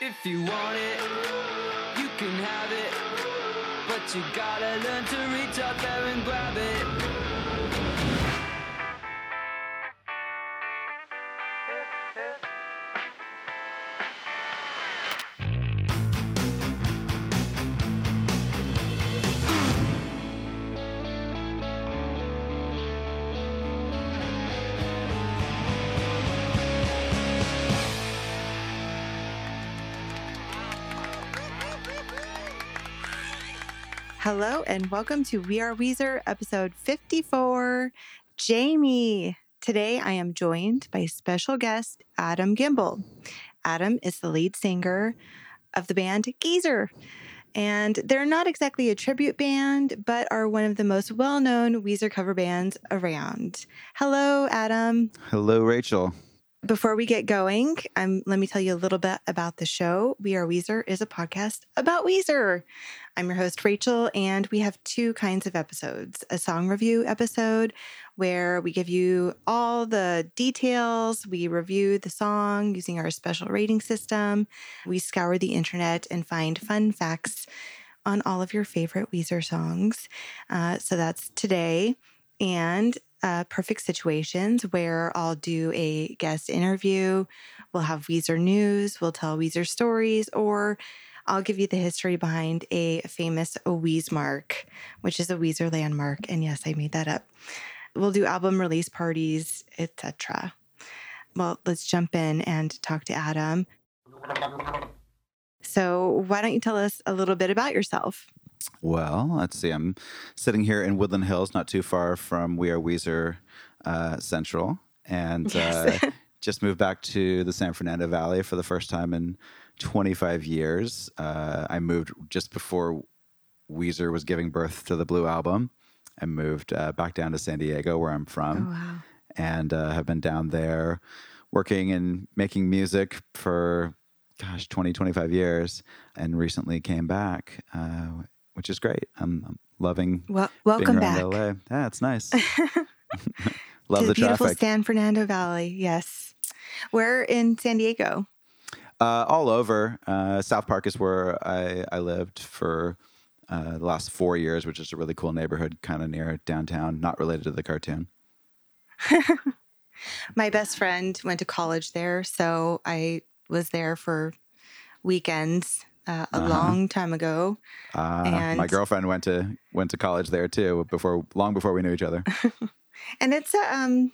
If you want it, you can have it. But you gotta learn to reach out there and grab it. Hello and welcome to We Are Weezer, episode 54. Jamie. Today I am joined by special guest Adam Gimble. Adam is the lead singer of the band Geezer. And they're not exactly a tribute band, but are one of the most well known Weezer cover bands around. Hello, Adam. Hello, Rachel. Before we get going, um, let me tell you a little bit about the show. We Are Weezer is a podcast about Weezer. I'm your host, Rachel, and we have two kinds of episodes a song review episode where we give you all the details. We review the song using our special rating system. We scour the internet and find fun facts on all of your favorite Weezer songs. Uh, so that's today. And uh, perfect situations where I'll do a guest interview. We'll have Weezer news, we'll tell Weezer stories, or I'll give you the history behind a famous Weez mark, which is a Weezer landmark. And yes, I made that up. We'll do album release parties, etc. Well, let's jump in and talk to Adam. So, why don't you tell us a little bit about yourself? Well, let's see. I'm sitting here in Woodland Hills, not too far from We Are Weezer uh, Central, and Yes. uh, just moved back to the San Fernando Valley for the first time in 25 years. Uh, I moved just before Weezer was giving birth to the Blue Album. I moved uh, back down to San Diego, where I'm from. Oh, wow. and uh, have been down there working and making music for gosh 20 25 years and recently came back uh, which is great i'm, I'm loving Well, welcome back. la yeah it's nice love to the beautiful traffic San Fernando Valley. Yes. Where in San Diego? uh, all over uh, south park is where i, I lived for uh, the last four years which is a really cool neighborhood kind of near downtown not related to the cartoon My best friend went to college there, so I was there for weekends uh, a Uh-huh. long time ago. uh, my girlfriend went to went to college there too before long before we knew each other And it's a um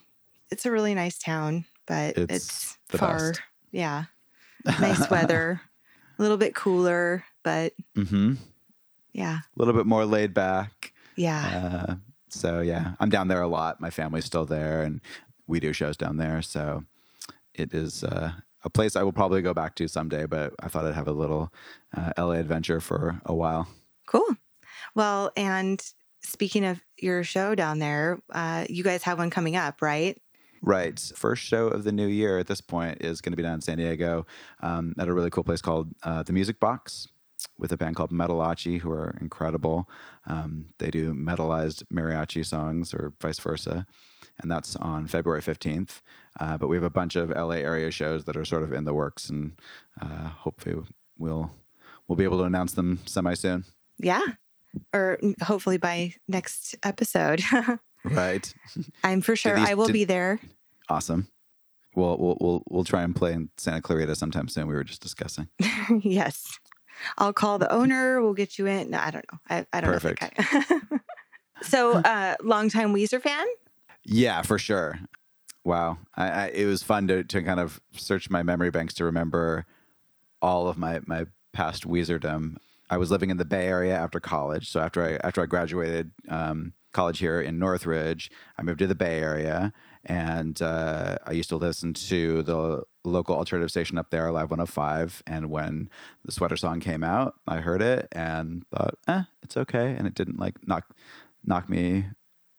it's a really nice town, but It's it's, the far. best. Yeah. Nice weather. a little bit cooler, but mm-hmm yeah. a little bit more laid back. Yeah. Uh, so yeah, I'm down there a lot. My family's still there, and we do shows down there. So it is uh, a place I will probably go back to someday. But I thought I'd have a little uh, LA adventure for a while. cool. Well, and speaking of your show down there, uh, you guys have one coming up, right? Right. First show of the new year at this point is going to be down in San Diego um, at a really cool place called uh, The Music Box with a band called Metalachi, who are incredible. Um, they do metalized mariachi songs or vice versa. And that's on February 15th. Uh, but we have a bunch of LA area shows that are sort of in the works, and uh, hopefully we'll we'll be able to announce them semi soon. Yeah. Or hopefully by next episode. Right. I'm for sure these- I will did- be there. Awesome. We'll, we'll we'll we'll try and play in Santa Clarita sometime soon. We were just discussing. yes. I'll call the owner. We'll get you in. No, I don't know. I, I don't Perfect. know. guy. so, uh, longtime Weezer fan? Yeah, for sure. Wow, I, I, it was fun to to kind of search my memory banks to remember all of my my past Weezerdom. I was living in the Bay Area after college, so after I after I graduated um, college here in Northridge, I moved to the Bay Area, and uh, I used to listen to the local alternative station up there, Live 105. And when the Sweater song came out, I heard it and thought, eh, it's okay, and it didn't like knock knock me,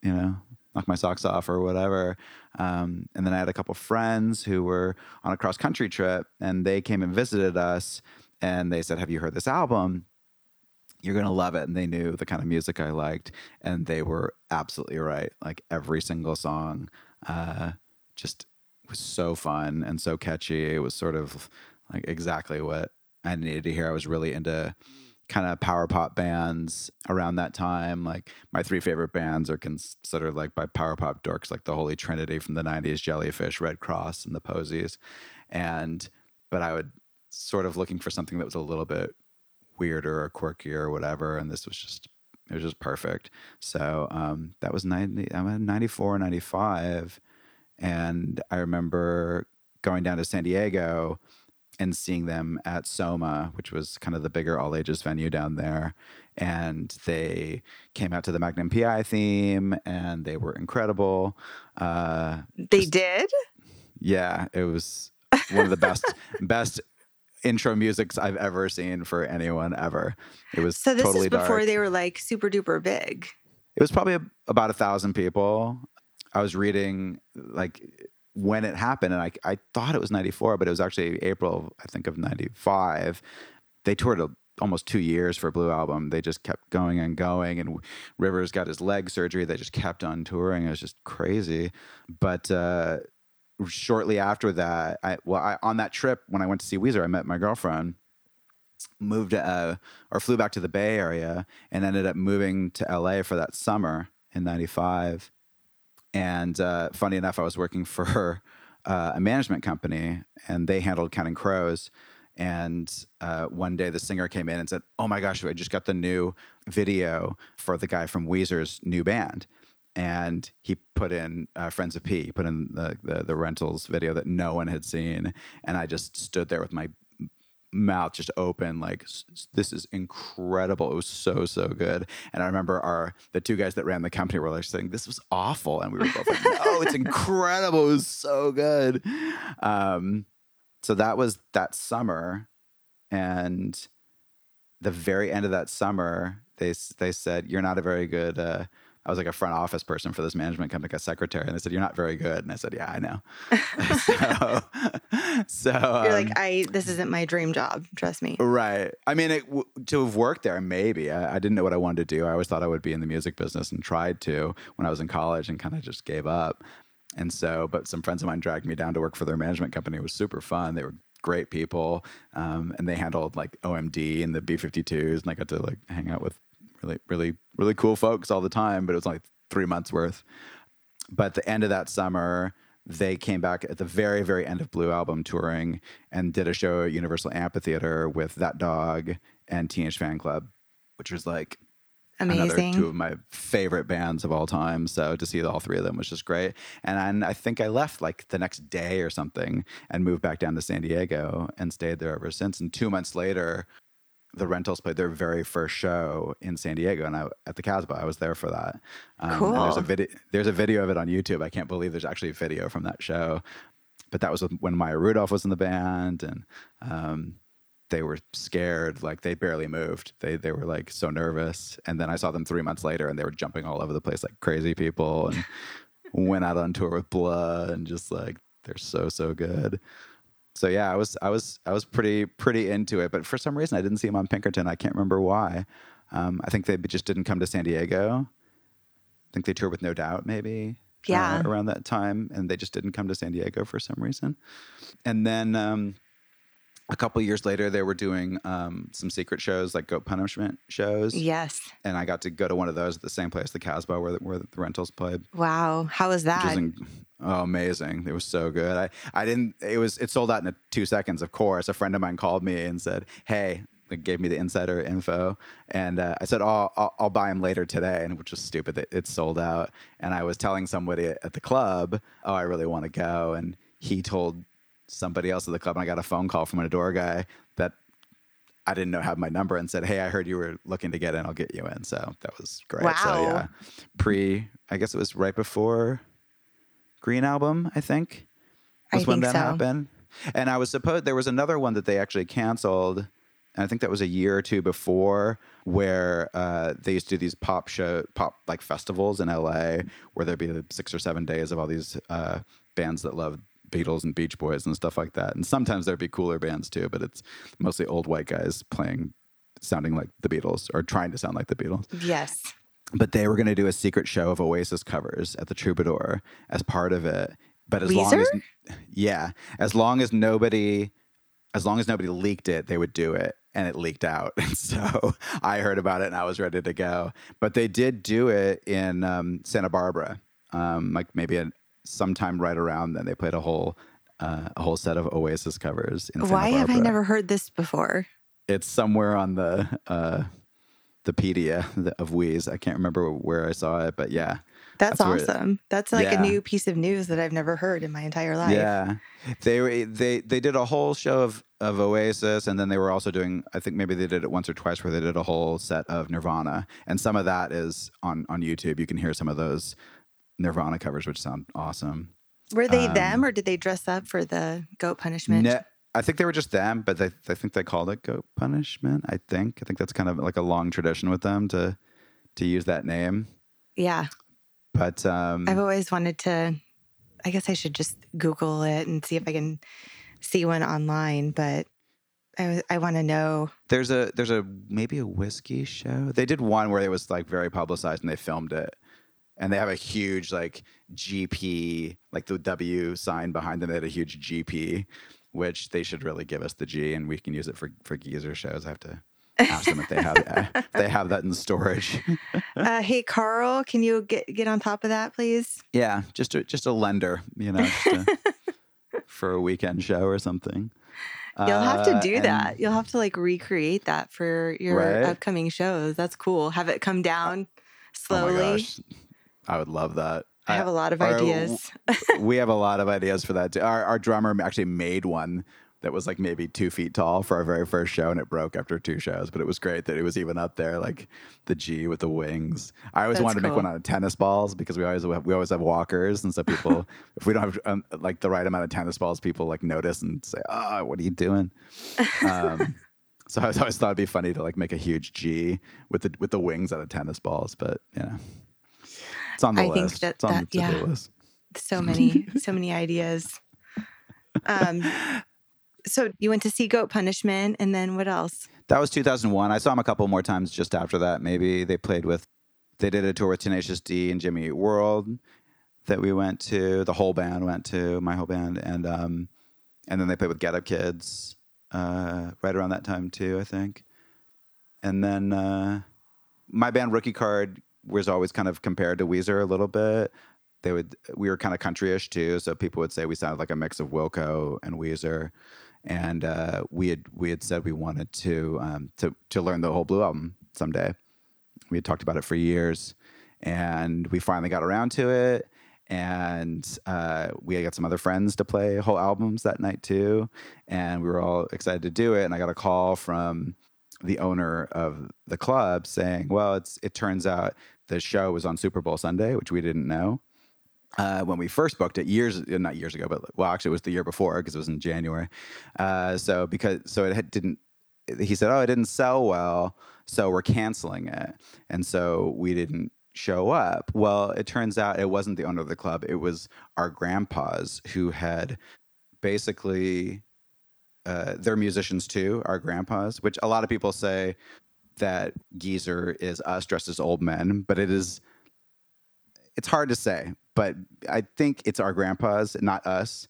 you know, knock my socks off or whatever. Um, and then I had a couple friends who were on a cross country trip and they came and visited us and they said, Have you heard this album? You're going to love it. And they knew the kind of music I liked. And they were absolutely right. Like every single song uh, just was so fun and so catchy. It was sort of like exactly what I needed to hear. I was really into kind of power pop bands around that time. Like my three favorite bands are considered like by power pop dorks, like the Holy Trinity from the '90s: Jellyfish, Redd Kross, and the Posies. And but I would sort of looking for something that was a little bit weirder or quirkier or whatever, and this was just it was just perfect. So um, that was 90, I'm at 94, 95. And I remember going down to San Diego and seeing them at Soma, which was kind of the bigger all ages venue down there. And they came out to the Magnum PI theme and they were incredible. Uh, they just, did? Yeah, it was one of the best, best intro musics I've ever seen for anyone ever. It was so. This totally is before dark. they were like super duper big. It was probably a, about a thousand people. I was reading like when it happened, and I I thought it was '94, but it was actually April, I think, of '95. They toured a, almost two years for a Blue album. They just kept going and going, and Rivers got his leg surgery. They just kept on touring. It was just crazy, but. uh shortly after that, I well, I, on that trip when I went to see Weezer, I met my girlfriend. Moved uh, or flew back to the Bay Area and ended up moving to LA for that summer in '95. And uh, funny enough, I was working for uh, a management company, and they handled Counting Crows. And uh, one day the singer came in and said, Oh my gosh, I just got the new video for the guy from Weezer's new band and he put in uh, Friends of P. He put in the, the, the rentals video that no one had seen, and I just stood there with my mouth just open like this is incredible. It was so so good. And i remember our the two guys that ran the company were like saying this was awful. And we were both like no it's incredible. It was so good. Um so that was that summer. And the very end of that summer they they said you're not a very good uh, I was like a front office person for this management company, like a secretary, and they said, "You're not very good." And I said, "Yeah, I know." so, so you're um, like, "I this isn't my dream job. Trust me." Right. I mean, it, w- to have worked there, maybe I, I, didn't know what I wanted to do. I always thought I would be in the music business, and tried to when I was in college, and kind of just gave up. And so, but some friends of mine dragged me down to work for their management company. It was super fun. They were great people, um, and they handled like OMD and the B52s, and I got to like hang out with really, really, really cool folks all the time, but it was like three months worth. But the end of that summer, they came back at the very, very end of Blue Album touring and did a show at Universal Amphitheater with That Dog and Teenage Fanclub, which was like Amazing. Another two of my favorite bands of all time. So to see all three of them was just great. And I, I think I left like the next day or something and moved back down to San Diego and stayed there ever since. And two months later, the Rentals played their very first show in San Diego, and I at the Casbah. I was there for that. Um, cool. there's a video. There's a video of it on YouTube. I can't believe there's actually a video from that show. But that was when Maya Rudolph was in the band, and um, they were scared. Like they barely moved. They they were like so nervous. And then I saw them three months later, and they were jumping all over the place like crazy people, and went out on tour with Blood, and just like they're so so good so yeah, I was I was I was pretty pretty into it, but for some reason I didn't see him on Pinkerton. I can't remember why. Um, I think they just didn't come to San Diego. I think they toured with No Doubt maybe. Uh, yeah. Uh, around that time, and they just didn't come to San Diego for some reason. And then um, a couple years later, they were doing um, some secret shows, like Goat Punishment shows. Yes. And I got to go to one of those at the same place, the Casbah, where the, where the rentals played. Wow, how was that? Was in, oh, amazing! It was so good. I I didn't. It was it sold out in two seconds. Of course, a friend of mine called me and said, "Hey." They gave me the insider info, and uh, I said, "Oh, I'll, I'll, buy them later today," and which was stupid. It, it sold out, and I was telling somebody at the club, "Oh, I really want to go," and he told somebody else at the club and I got a phone call from an Adore guy that I didn't know had my number and said, Hey, I heard you were looking to get in. I'll get you in. So that was great. Wow. So yeah, pre, I guess it was right before Green Album, I think was I when think that so. happened. And I was supposed, there was another one that they actually canceled. And I think that was a year or two before where uh, they used to do these pop show, pop like festivals in LA where there'd be six or seven days of all these uh, bands that love Beatles and Beach Boys and stuff like that. And sometimes there'd be cooler bands too, but it's mostly old white guys playing, sounding like the Beatles or trying to sound like the Beatles. Yes. But they were going to do a secret show of Oasis covers at the Troubadour as part of it. But as Weezer? long as, yeah, as long as nobody as long as nobody leaked it, they would do it. And it leaked out. And so I heard about it and I was ready to go. But they did do it in um, Santa Barbara, um, like maybe a, sometime right around then. They played a whole uh, a whole set of Oasis covers. In Why have I never heard this before? It's somewhere on the uh, the pedia of Wheeze. I can't remember where I saw it, but yeah. That's, That's where it- awesome. That's like Yeah. a new piece of news that I've never heard in my entire life. Yeah, they they they did a whole show of of Oasis, and then they were also doing. I think maybe they did it once or twice, where they did a whole set of Nirvana, and some of that is on on YouTube. You can hear some of those Nirvana covers, which sound awesome. Were they Um, them or did they dress up for the goat punishment? Ne- I think they were just them, but they I think they called it Goat Punishment. I think I think that's kind of like a long tradition with them to to use that name. Yeah. But um, I've always wanted to, I guess I should just Google it and see if I can see one online, but I, I want to know. There's a there's a maybe a whiskey show. They did one where it was like very publicized and they filmed it. And they have a huge like GP, like the W sign behind them. They had a huge GP, which they should really give us the G and we can use it for for geezer shows. I have to ask them if they have if they have that in storage. Uh, hey, Carl, can you get, get on top of that, please? yeah, just a just a lender, you know, just a, for a weekend show or something. You'll have to Uh, do and- that. You'll have to like recreate that for your Right? upcoming shows. That's cool. Have it come down slowly. Oh my gosh, I would love that. I have a lot of our- ideas. we have a lot of ideas for that. too. Our, our drummer actually made one that was like maybe two feet tall for our very first show, and it broke after two shows. But it was great that it was even up there, like the G with the wings. I always That's wanted to make one out of tennis balls because we always have, we always have walkers, and so people, if we don't have um, like the right amount of tennis balls, people like notice and say, "Oh, what are you doing?" Um, so I was always thought it'd be funny to like make a huge G with the with the wings out of tennis balls, but you know, it's on the I think list. that- on that- to-do yeah. list. so many, so many ideas. Um, so you went to see Goat Punishment, and then what else? That was 2001. I saw them a couple more times just after that. Maybe they played with, they did a tour with Tenacious D and Jimmy Eat World that we went to. The whole band went to, my whole band, and um, and then they played with Get Up Kids uh, right around that time too, I think. And then uh, my band Rookie Card was always kind of compared to Weezer a little bit. They would we were kind of countryish too, so people would say we sounded like a mix of Wilco and Weezer. And uh, we had we had said we wanted to um, to to learn the whole Blue album someday. We had talked about it for years, and we finally got around to it. And uh, we got some other friends to play whole albums that night too, and we were all excited to do it. And I got a call from the owner of the club saying, "Well, it's it turns out the show was on Super Bowl Sunday, which we didn't know." uh, when we first booked it years not years ago but well actually it was the year before because it was in january uh, so because so it had, didn't he said oh it didn't sell well so we're canceling it and so we didn't show up well it turns out it wasn't the owner of the club it was our grandpas who had basically uh, they're musicians too our grandpas which a lot of people say that geezer is us dressed as old men but it is it's hard to say, but I think it's our grandpas, not us.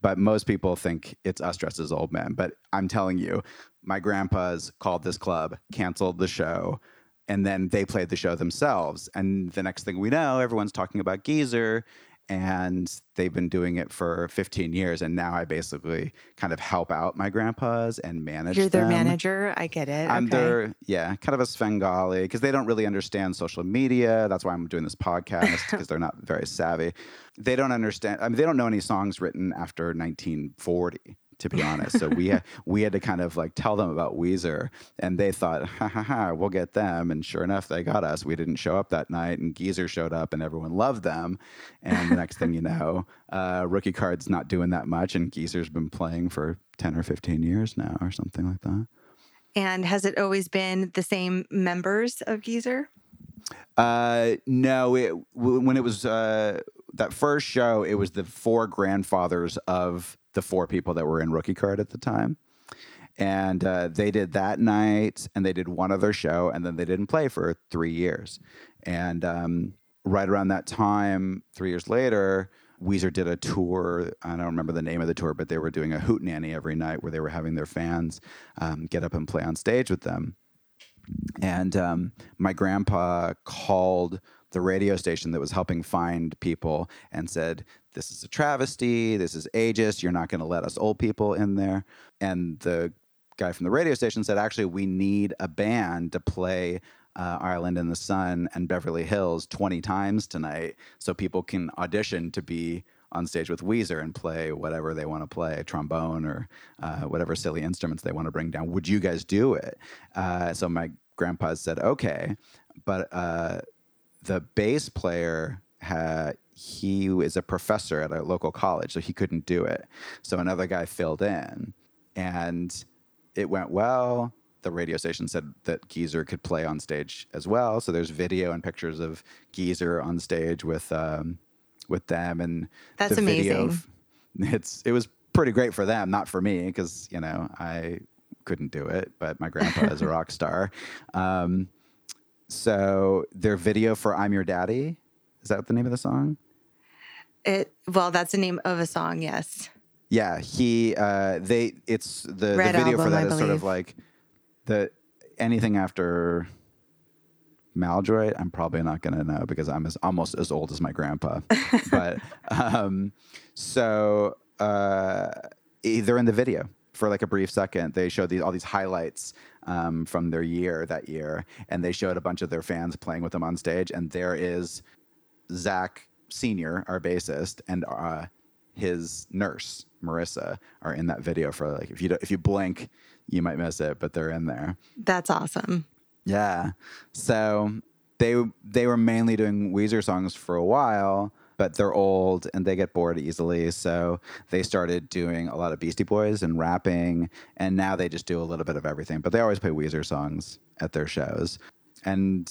But most people think it's us dressed as old men. But I'm telling you, my grandpas called this club, canceled the show, and then they played the show themselves. And the next thing we know, everyone's talking about Geezer, and they've been doing it for 15 years. And now I basically kind of help out my grandpas and manage You're their them. manager. I get it. I'm okay. their yeah, kind of a Svengali because they don't really understand social media. That's why I'm doing this podcast because they're not very savvy. They don't understand. I mean, they don't know any songs written after 1940. To be honest, so we had, we had to kind of like tell them about Weezer, and they thought, ha ha ha, we'll get them. And sure enough, they got us. We didn't show up that night, and Geezer showed up, and everyone loved them. And the next thing you know, uh, Rookie Card's not doing that much, and Geezer's been playing for 10 or 15 years now, or something like that. And has it always been the same members of Geezer? Uh, no, it, w- when it was uh, that first show, it was the four grandfathers of the four people that were in Rookie Card at the time. And uh, they did that night, and they did one other show, and then they didn't play for three years. And um, right around that time, three years later, Weezer did a tour. I don't remember the name of the tour, but they were doing a hootenanny every night where they were having their fans um, get up and play on stage with them. And um, my grandpa called the radio station that was helping find people and said, This is a travesty. This is ageist. You're not going to let us old people in there. And the guy from the radio station said, Actually, we need a band to play uh, Island in the Sun and Beverly Hills 20 times tonight so people can audition to be on stage with Weezer and play whatever they want to play, trombone or uh, whatever silly instruments they want to bring down. Would you guys do it? Uh, so my grandpa said, okay. But uh, the bass player had, he is a professor at a local college, so he couldn't do it. So another guy filled in and it went well the radio station said that Geezer could play on stage as well. So there's video and pictures of Geezer on stage with um, with them, and That's the video. amazing. It's it was pretty great for them, not for me, because you know I couldn't do it, but my grandpa is a rock star. Um, so their video for "I'm Your Daddy" is that the name of the song? It well, that's the name of a song. Yes. Yeah, he uh they it's the, Red the video for Album, that I is sort of like the anything after Maladroit, I'm probably not to know because I'm as almost as old as my grandpa. but um so uh they're in the video for like a brief second. They showed these all these highlights um, from their year that year, and they showed a bunch of their fans playing with them on stage. And there is Zach Senior, our bassist, and uh, his nurse Marissa are in that video for like if you if you blink, you might miss it, but they're in there. That's awesome. Yeah. So they they were mainly doing Weezer songs for a while, but they're old and they get bored easily. So they started doing a lot of Beastie Boys and rapping, and now they just do a little bit of everything. But they always play Weezer songs at their shows, and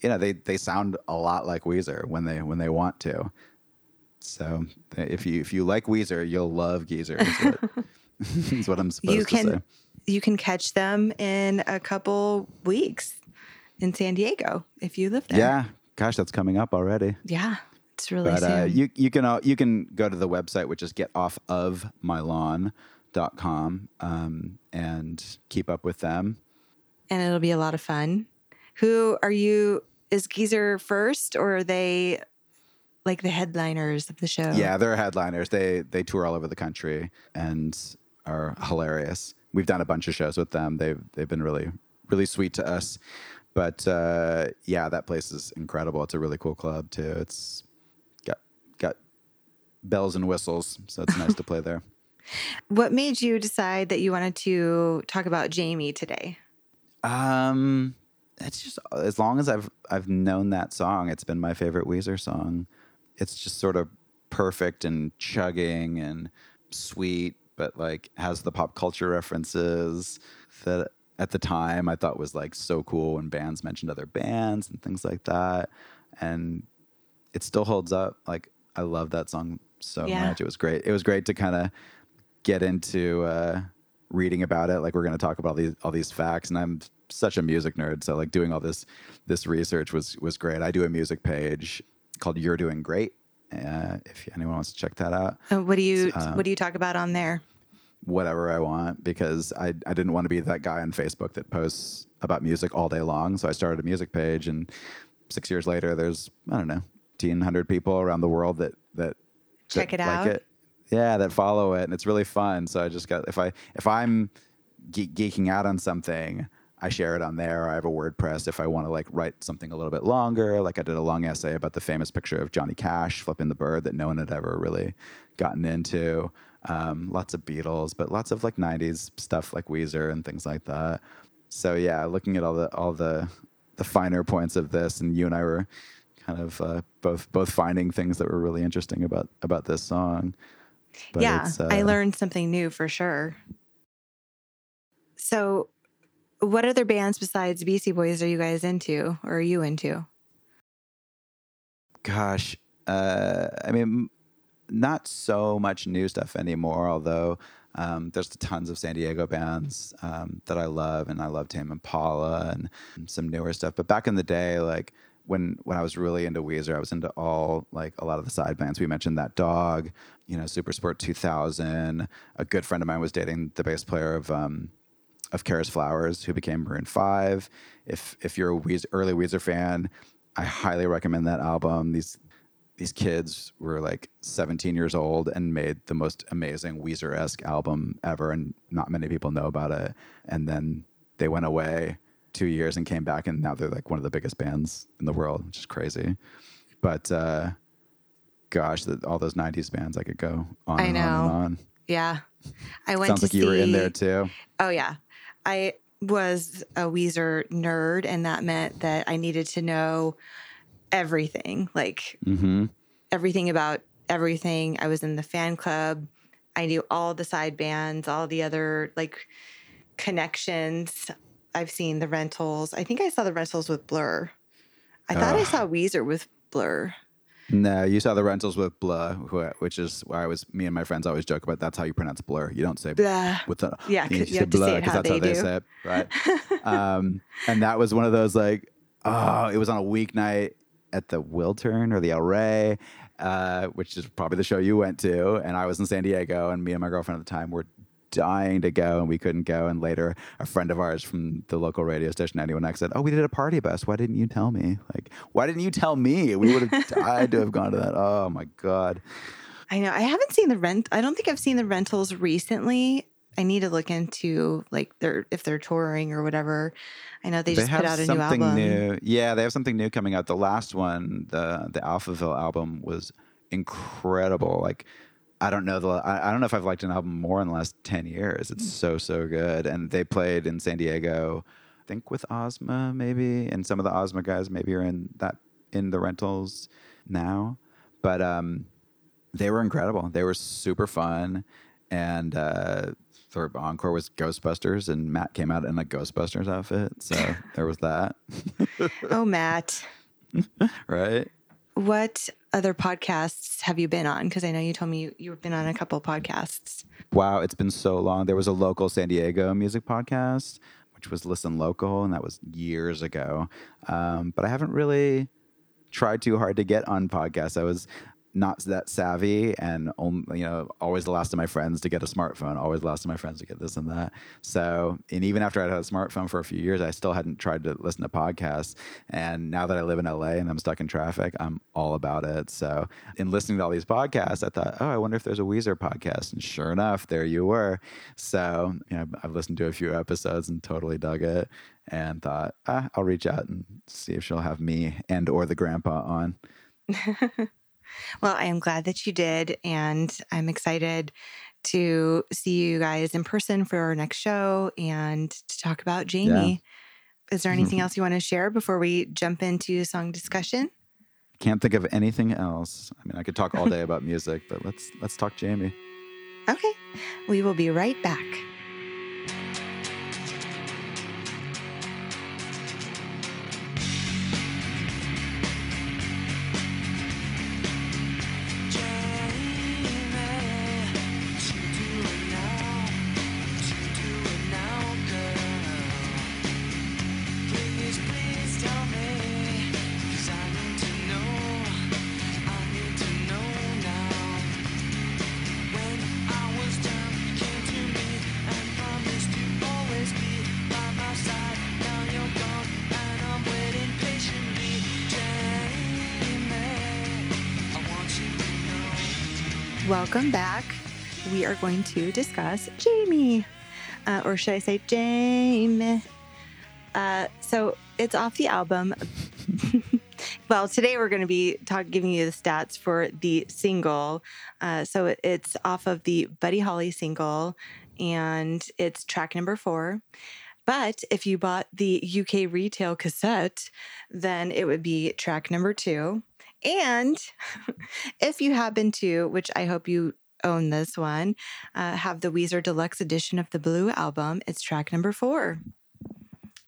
you know they they sound a lot like Weezer when they when they want to. So if you if you like Weezer, you'll love Geezer. Is what, is what I'm supposed you to say. can you can catch them in a couple weeks in San Diego if you live there. Yeah, gosh, that's coming up already. Yeah. It's really but soon. uh, you you can uh, you can go to the website which is getoffofmylawn.com um, and keep up with them. and it'll be a lot of fun. Who are you? Is Geezer first, or are they like the headliners of the show? Yeah, they're headliners. They they tour all over the country and are hilarious. We've done a bunch of shows with them. They've they've been really really sweet to us. But uh, yeah, that place is incredible. It's a really cool club too. It's bells and whistles, so it's nice to play there. What made you decide that you wanted to talk about Jamie today? Um, it's just as long as I've I've known that song, it's been my favorite Weezer song. It's just sort of perfect and chugging and sweet, but like has the pop culture references that at the time I thought was like so cool when bands mentioned other bands and things like that. And it still holds up. Like I love that song so Yeah. much. It was great. It was great to kind of get into uh, reading about it. Like we're going to talk about all these all these facts, and I'm such a music nerd, so like doing all this this research was was great. I do a music page called "You're Doing Great." Uh, if anyone wants to check that out, Uh, What do you Uh, What do you talk about on there? whatever I want because I I didn't want to be that guy on Facebook that posts about music all day long. So I started a music page, and six years later, there's I don't know, fifteen hundred people around the world that that Check it out. Like it. Yeah, that follow it, and it's really fun. So I just got if I if I'm ge- geeking out on something. I share it on there. I have a WordPress if I want to like write something a little bit longer. Like I did a long essay about the famous picture of Johnny Cash flipping the bird that no one had ever really gotten into. Um, lots of Beatles, but lots of like '90s stuff like Weezer and things like that. So yeah, looking at all the all the the finer points of this, and you and I were kind of uh, both both finding things that were really interesting about about this song. But yeah, it's, I uh, learned something new for sure. So, what other bands besides Beastie Boys are you guys into, or are you into? Gosh, uh, I mean, not so much new stuff anymore. Although um, there's tons of San Diego bands um, that I love, and I love Tame Impala and some newer stuff. But back in the day, like when when I was really into Weezer, I was into all like a lot of the side bands. We mentioned that dog, you know, Super Sport 2000. A good friend of mine was dating the bass player of um, of Kara's Flowers, who became Maroon Five. If if you're a Weezer, early Weezer fan, I highly recommend that album. These these kids were like 17 years old and made the most amazing Weezer esque album ever, and not many people know about it. And then they went away two years and came back, and now they're like one of the biggest bands in the world, which is crazy. But uh, gosh, the, all those 90s bands, I could go on I and on and know. on. Yeah. I went Sounds to like you were in there too. Oh yeah. I was a Weezer nerd and that meant that I needed to know everything, like Mm-hmm. everything about everything. I was in the fan club. I knew all the side bands, all the other like connections. I've seen the rentals. I think I saw the rentals with Blur. I thought I saw Weezer with Blur. No, you saw the rentals with Blur, which is why I was. Me and my friends always joke about. That's how you pronounce blur. You don't say Blah. with the Yeah, you, you say have to say Blah it 'cause how that's how they they do. say it, right? um, and that was one of those like, oh, it was on a weeknight at the Wiltern or the El Rey, uh, which is probably the show you went to, and I was in San Diego, and me and my girlfriend at the time were dying to go and we couldn't go and later a friend of ours from the local radio station 91x said oh we did a party bus why didn't you tell me like why didn't you tell me we would have died to have gone to that oh my god I know. I haven't seen the rent. I don't think I've seen the rentals recently. I need to look into like their if they're touring or whatever. I know they just put out a new album. new. Yeah, they have something new coming out. The last one, the the Alphaville album, was incredible. Like, I don't know the I, I don't know if I've liked an album more in the last ten years. Hmm. It's so so good. And they played in San Diego, I think with Ozma maybe, and some of the Ozma guys maybe are in that in the rentals now. But um, they were incredible. They were super fun, and uh, their encore was Ghostbusters, and Matt came out in a Ghostbusters outfit. So there was that, Oh, Matt, right? What other podcasts have you been on? Because I know you told me you, you've been on a couple podcasts. Wow, it's been so long. There was a local San Diego music podcast, which was Listen Local, and that was years ago. Um, but I haven't really tried too hard to get on podcasts. I was not that savvy and only, you know always the last of my friends to get a smartphone always the last of my friends to get this and that. So and even after i had a smartphone for a few years i still hadn't tried to listen to podcasts. And now that i live in la and i'm stuck in traffic i'm all about it. So in listening to all these podcasts i thought oh i wonder if there's a weezer podcast. And sure enough there you were. So you know i've listened to a few episodes and totally dug it and thought ah, i'll reach out and see if she'll have me and or the grandpa on Well, I am glad that you did, and I'm excited to see you guys in person for our next show and to talk about Jamie. Is there anything else you want to share before we jump into song discussion? Can't think of anything else. I mean, I could talk all day about music, but let's let's talk Jamie. Okay, we will be right back. Are going to discuss Jamie, uh, or should I say Jamie? Uh, so it's off the album. well, today we're going to be talk, giving you the stats for the single. Uh, so it's off of the Buddy Holly single, and it's track number four. But if you bought the UK retail cassette, then it would be track number two. And if you happen to, which I hope you own this one, uh, have the Weezer Deluxe edition of the Blue album, it's track number four,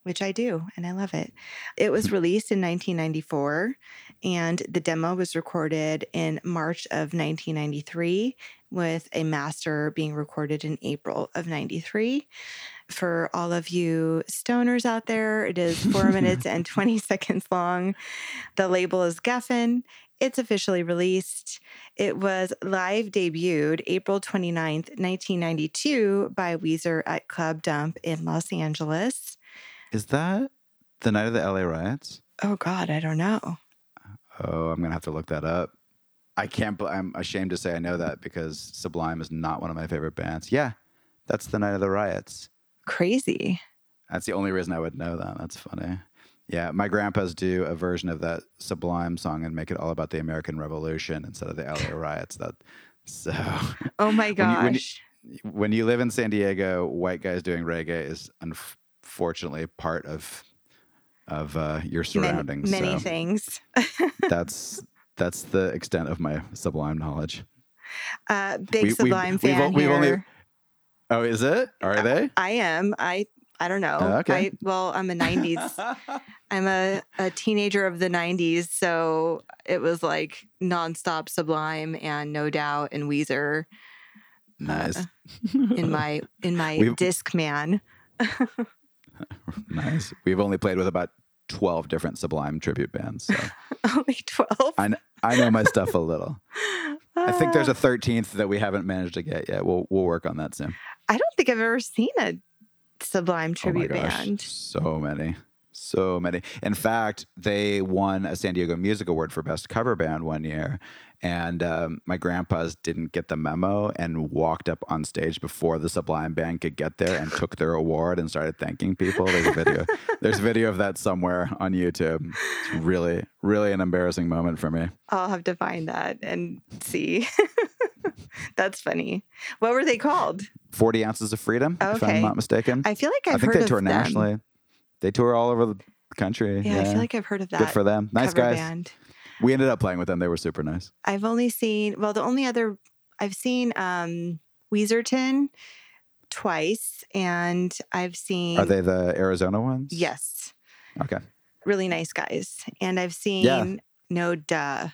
which I do, and I love it. It was released in 1994, and the demo was recorded in March of 1993, with a master being recorded in April of 93. for all of you stoners out there. It is four minutes and 20 seconds long. The label is Geffen. It's officially released. It was live debuted April 29th, 1992 by Weezer at Club Dump in Los Angeles. Is that the night of the LA riots? Oh, God, I don't know. Oh, I'm gonna have to look that up. I can't. I'm ashamed to say I know that because Sublime is not one of my favorite bands. Yeah, that's the night of the riots. Crazy. That's the only reason I would know that. That's funny. Yeah, my grandpas do a version of that Sublime song and make it all about the American Revolution instead of the LA riots. That so Oh, my When you- when you- gosh. when you live in San Diego, white guys doing reggae is unfortunately part of of uh, your surroundings. many so things. that's that's the extent of my Sublime knowledge. Uh, big We- we've- Sublime we've fan we've here. only- Oh, is it? Are they? I am. I I don't know. Oh, okay. I, well, I'm a 90s. I'm a, a teenager of the 90s, so it was like nonstop Sublime and No Doubt and Weezer nice, uh, in my in my We've- Discman. nice. We've only played with about twelve different Sublime tribute bands, so Only 12. I I know my stuff a little. I think there's a thirteenth that we haven't managed to get yet. We'll we'll work on that soon. I don't think I've ever seen a Sublime tribute oh my gosh, band. So many. So many. In fact, they won a San Diego Music Award for Best Cover Band one year. And um, my grandpas didn't get the memo and walked up on stage before the Sublime Band could get there and took their award and started thanking people. There's a video. There's a video of that somewhere on YouTube. It's really, really an embarrassing moment for me. I'll have to find that and see. That's funny. What were they called? 40 ounces of freedom, if I'm not mistaken. I feel like I I've think heard they tour of them. nationally. They tour all over the country. Yeah, I feel like I've heard of that. Good for them. Nice guys. band. We ended up playing with them. They were super nice. I've only seen well, the only other I've seen um Weezerton twice, and I've seen Are they the Arizona ones? yes, Okay. really nice guys, and I've seen No Duh,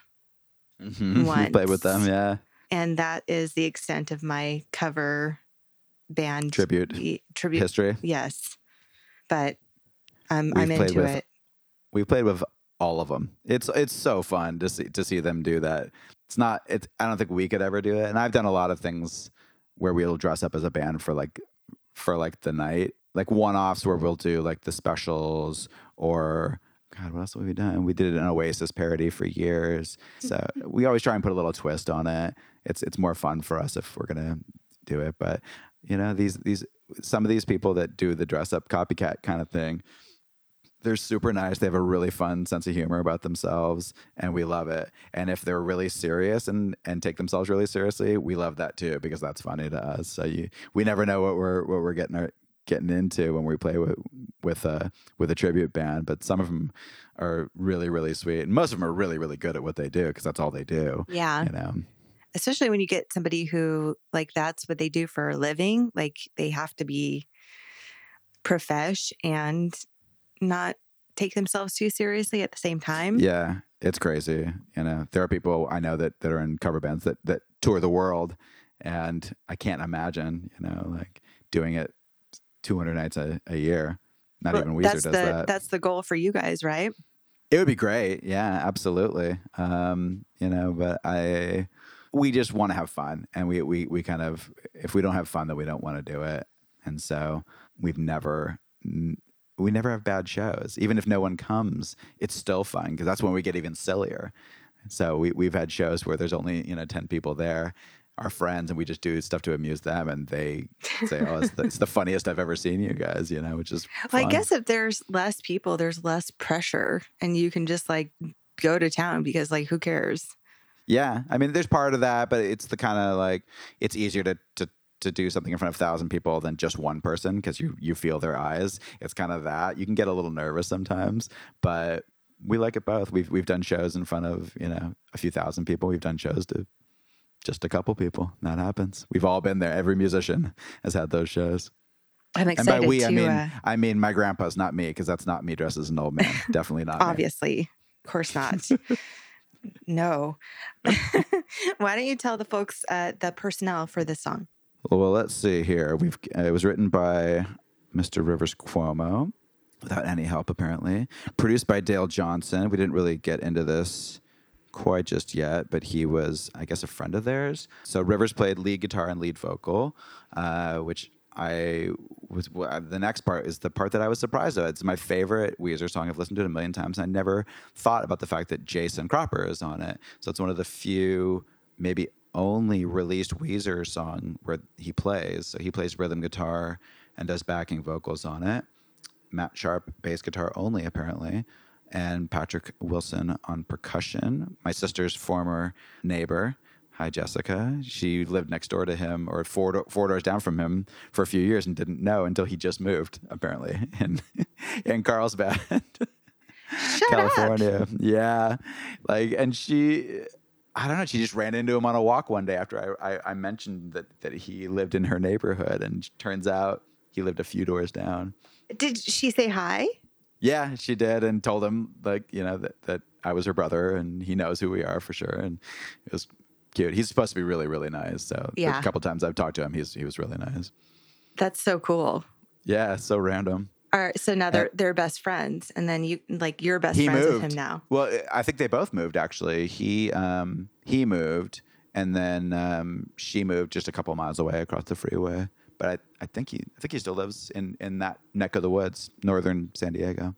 Mm-hmm. We played with them. Yeah. and that is the extent of my cover band Tribute tribute. history. Yes, but um, We've I'm into with- it. We played with all of them. It's it's so fun to see to see them do that. It's not. It's. I don't think we could ever do it. And I've done a lot of things where we'll dress up as a band for like for like the night, like one offs where we'll do like the specials or. God, what else have we done? We did an Oasis parody for years. So we always try and put a little twist on it. It's it's more fun for us if we're gonna do it. But you know, these these some of these people that do the dress up copycat kind of thing, they're super nice. They have a really fun sense of humor about themselves, and we love it. And if they're really serious and and take themselves really seriously, we love that too because that's funny to us. So you, we never know what we're what we're getting our, getting into when we play with with a with a tribute band. But some of them are really really sweet, and most of them are really really good at what they do because that's all they do. Yeah, You know. especially when you get somebody who like that's what they do for a living. Like they have to be profesh and not take themselves too seriously at the same time. Yeah, it's crazy. You know, there are people I know that that are in cover bands that that tour the world, and I can't imagine, you know, like doing it 200 nights a, a year. Not Well, even Weezer that's does the that. that's the goal for you guys, right? It would be great. Yeah, absolutely. Um, you know, but I we just want to have fun and we we we kind of if we don't have fun then we don't want to do it. And so we've never n- we never have bad shows. Even if no one comes, it's still fun because that's when we get even sillier. So we we've had shows where there's only, you know, 10 people there, our friends and we just do stuff to amuse them and they say, "Oh, it's the, it's the funniest I've ever seen you guys," you know, which is Well, I guess if there's less people, there's less pressure, and you can just like go to town because like who cares? Yeah, I mean, there's part of that, but it's the kind of like it's easier to to to do something in front of a thousand people than just one person because you you feel their eyes. It's kind of that you can get a little nervous sometimes, but we like it both. We've we've done shows in front of you know a few thousand people. We've done shows to just a couple people. That happens. We've all been there. Every musician has had those shows. I'm And excited by we, to I mean uh, I mean my grandpa's, not me, because that's not me dressed as an old man. Definitely not. me. obviously, of course not. no. Why don't you tell the folks uh, the personnel for this song? Well, let's see here. We've uh, it was written by Mr. Rivers Cuomo without any help, apparently. Produced by Dale Johnson. We didn't really get into this quite just yet, but he was, I guess, a friend of theirs. So Rivers played lead guitar and lead vocal, uh, which I was. The next part is the part that I was surprised at. It's my favorite Weezer song. I've listened to it a million times. And I never thought about the fact that Jason Cropper is on it. So it's one of the few, maybe only released Weezer song where he plays. So he plays rhythm guitar and does backing vocals on it. Matt Sharp, bass guitar only, apparently, and Patrick Wilson on percussion. My sister's former neighbor. Hi, Jessica. She lived next door to him or four, four doors down from him for a few years and didn't know until he just moved, apparently, in, in Carlsbad. Shut up. California. Yeah. Like, and she, I don't know, she just ran into him on a walk one day after I, I, I mentioned that, that he lived in her neighborhood. And turns out he lived a few doors down. Did she say hi? Yeah, she did, and told him like you know that that I was her brother, and he knows who we are for sure, and it was cute. He's supposed to be really really nice. So Yeah. a couple times I've talked to him, he's he was really nice. That's so cool. Yeah, so random. All right, so now they're they're best friends, and then you like you're best friends moved with him now. Well, I think they both moved actually. He um he moved, and then um she moved just a couple miles away across the freeway. But I, I think he I think he still lives in in that neck of the woods, northern San Diego.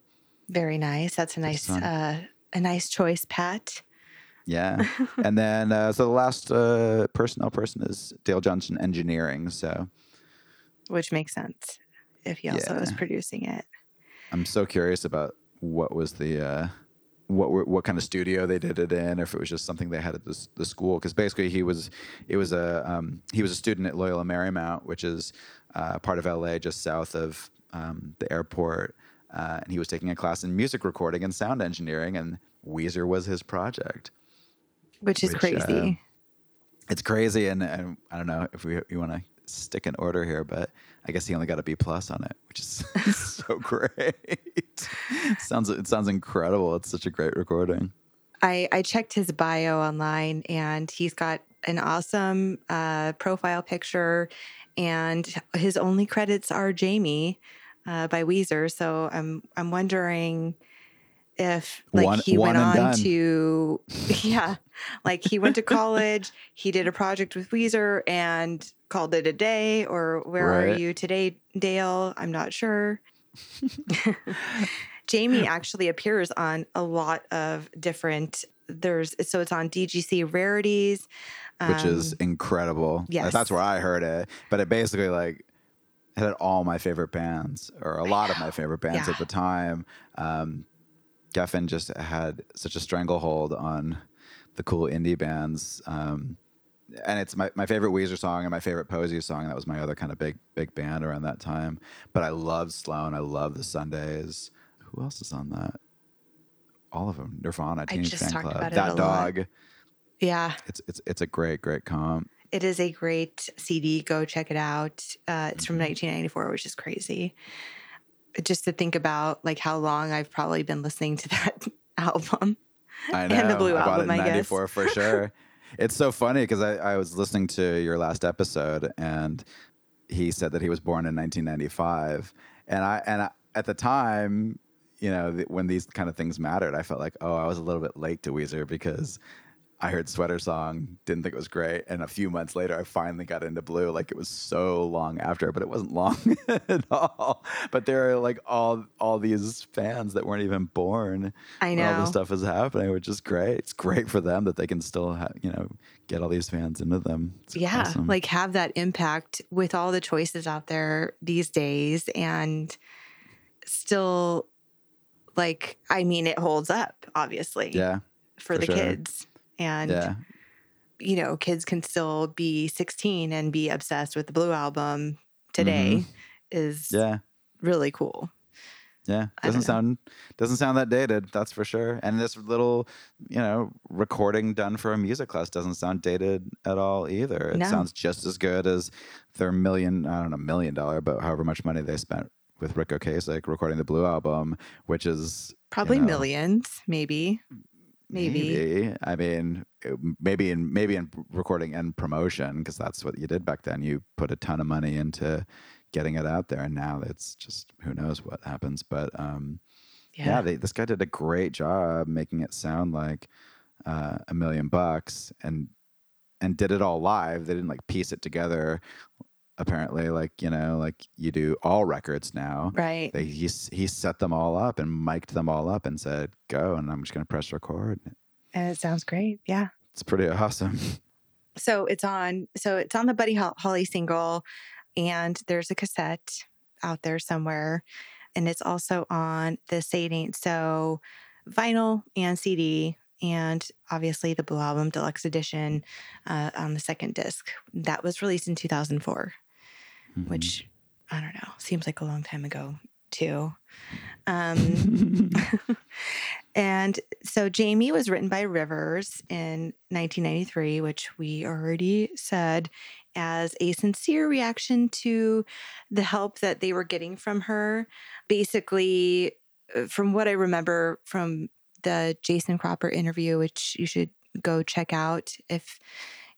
Very nice. That's a nice uh, a nice choice, Pat. Yeah. and then, uh, so the last uh, personnel person is Dale Johnson Engineering. So Which makes sense if he also Yeah. producing it. I'm so curious about what was the, uh, what were, what kind of studio they did it in, or if it was just something they had at the, the school. Because basically, he was it was a um, he was a student at Loyola Marymount, which is uh, part of LA, just south of um, the airport. Uh, and he was taking a class in music recording and sound engineering, and Weezer was his project. Which is Which, crazy. uh, it's crazy and, and i don't know if we you want to stick an order here but i guess he only got a b plus on it which is so great sounds it sounds incredible it's such a great recording I, I checked his bio online and he's got an awesome uh, profile picture, and his only credits are Jamie uh, by Weezer. So I'm I'm wondering if like One- he one went on done. to yeah, like he went to college, he did a project with Weezer and called it a day. Or where are you today, Dale? I'm not sure. Jamie actually appears on a lot of different. There's so it's on DGC Rarities, which is um, incredible yes. that's where i heard it but it basically like had all my favorite bands or a lot of my favorite bands Yeah. at the time um geffen just had such a stranglehold on the cool indie bands um and it's my, my favorite Weezer song and my favorite Posey song. That was my other kind of big big band around that time. But I love Sloan. I love the Sundays. Who else is on that? All of them. Nirvana, Teenage Fanclub, about it That a lot. Dog. yeah, It's it's it's a great great comp. it is a great CD. Go check it out. Uh, it's from Mm-hmm. 1994, which is crazy. Just to think about like how long I've probably been listening to that album. I know. And the Blue I Album, it in I guess. '94 for sure. it's so funny because I, I was listening to your last episode and he said that he was born in 1995, and I and I, at the time, you know, when these kind of things mattered, I felt like oh, I was a little bit late to Weezer because. I heard Sweater Song, didn't think it was great, and a few months later, I finally got into Blue. Like it was so long after, but it wasn't long at all. But there are like all all these fans that weren't even born I know. all this stuff is happening, which is great. It's great for them that they can still, ha- you know, get all these fans into them. It's yeah awesome. like have that impact with all the choices out there these days and still like i mean it holds up obviously yeah, for, for the sure. kids and yeah, you know kids can still be 16 and be obsessed with the blue album today is Mm-hmm. yeah, really cool yeah. Doesn't sound doesn't sound that dated. That's for sure. And this little, you know, recording done for a music class doesn't sound dated at all either. It No. sounds just as good as their million, I don't know, million dollar, but however much money they spent with Ric Ocasek recording the Blue album, which is you probably know, millions maybe maybe, Maybe. I mean, maybe in maybe in recording and promotion because that's what you did back then. You put a ton of money into getting it out there. And now it's just who knows what happens. But um, yeah, they, this guy did a great job making it sound like uh, a million bucks and and did it all live. They didn't like piece it together. Apparently, like you know, like you do all records now. right. They he he set them all up and mic'd them all up and said go, and I'm just gonna press record. and it sounds great. Yeah. It's pretty awesome. So it's on. So it's on the Buddy Holly single, and there's a cassette out there somewhere, and it's also on the Say It Ain't So vinyl and CD, and obviously the Blue Album Deluxe Edition uh, on the second disc. That was released in 2004, Mhm. which I don't know seems like a long time ago too. Um, and so Jamie was written by Rivers in 1993, which we already said as a sincere reaction to the help that they were getting from her. Basically, uh, from what I remember from the Jason Cropper interview, which you should go check out if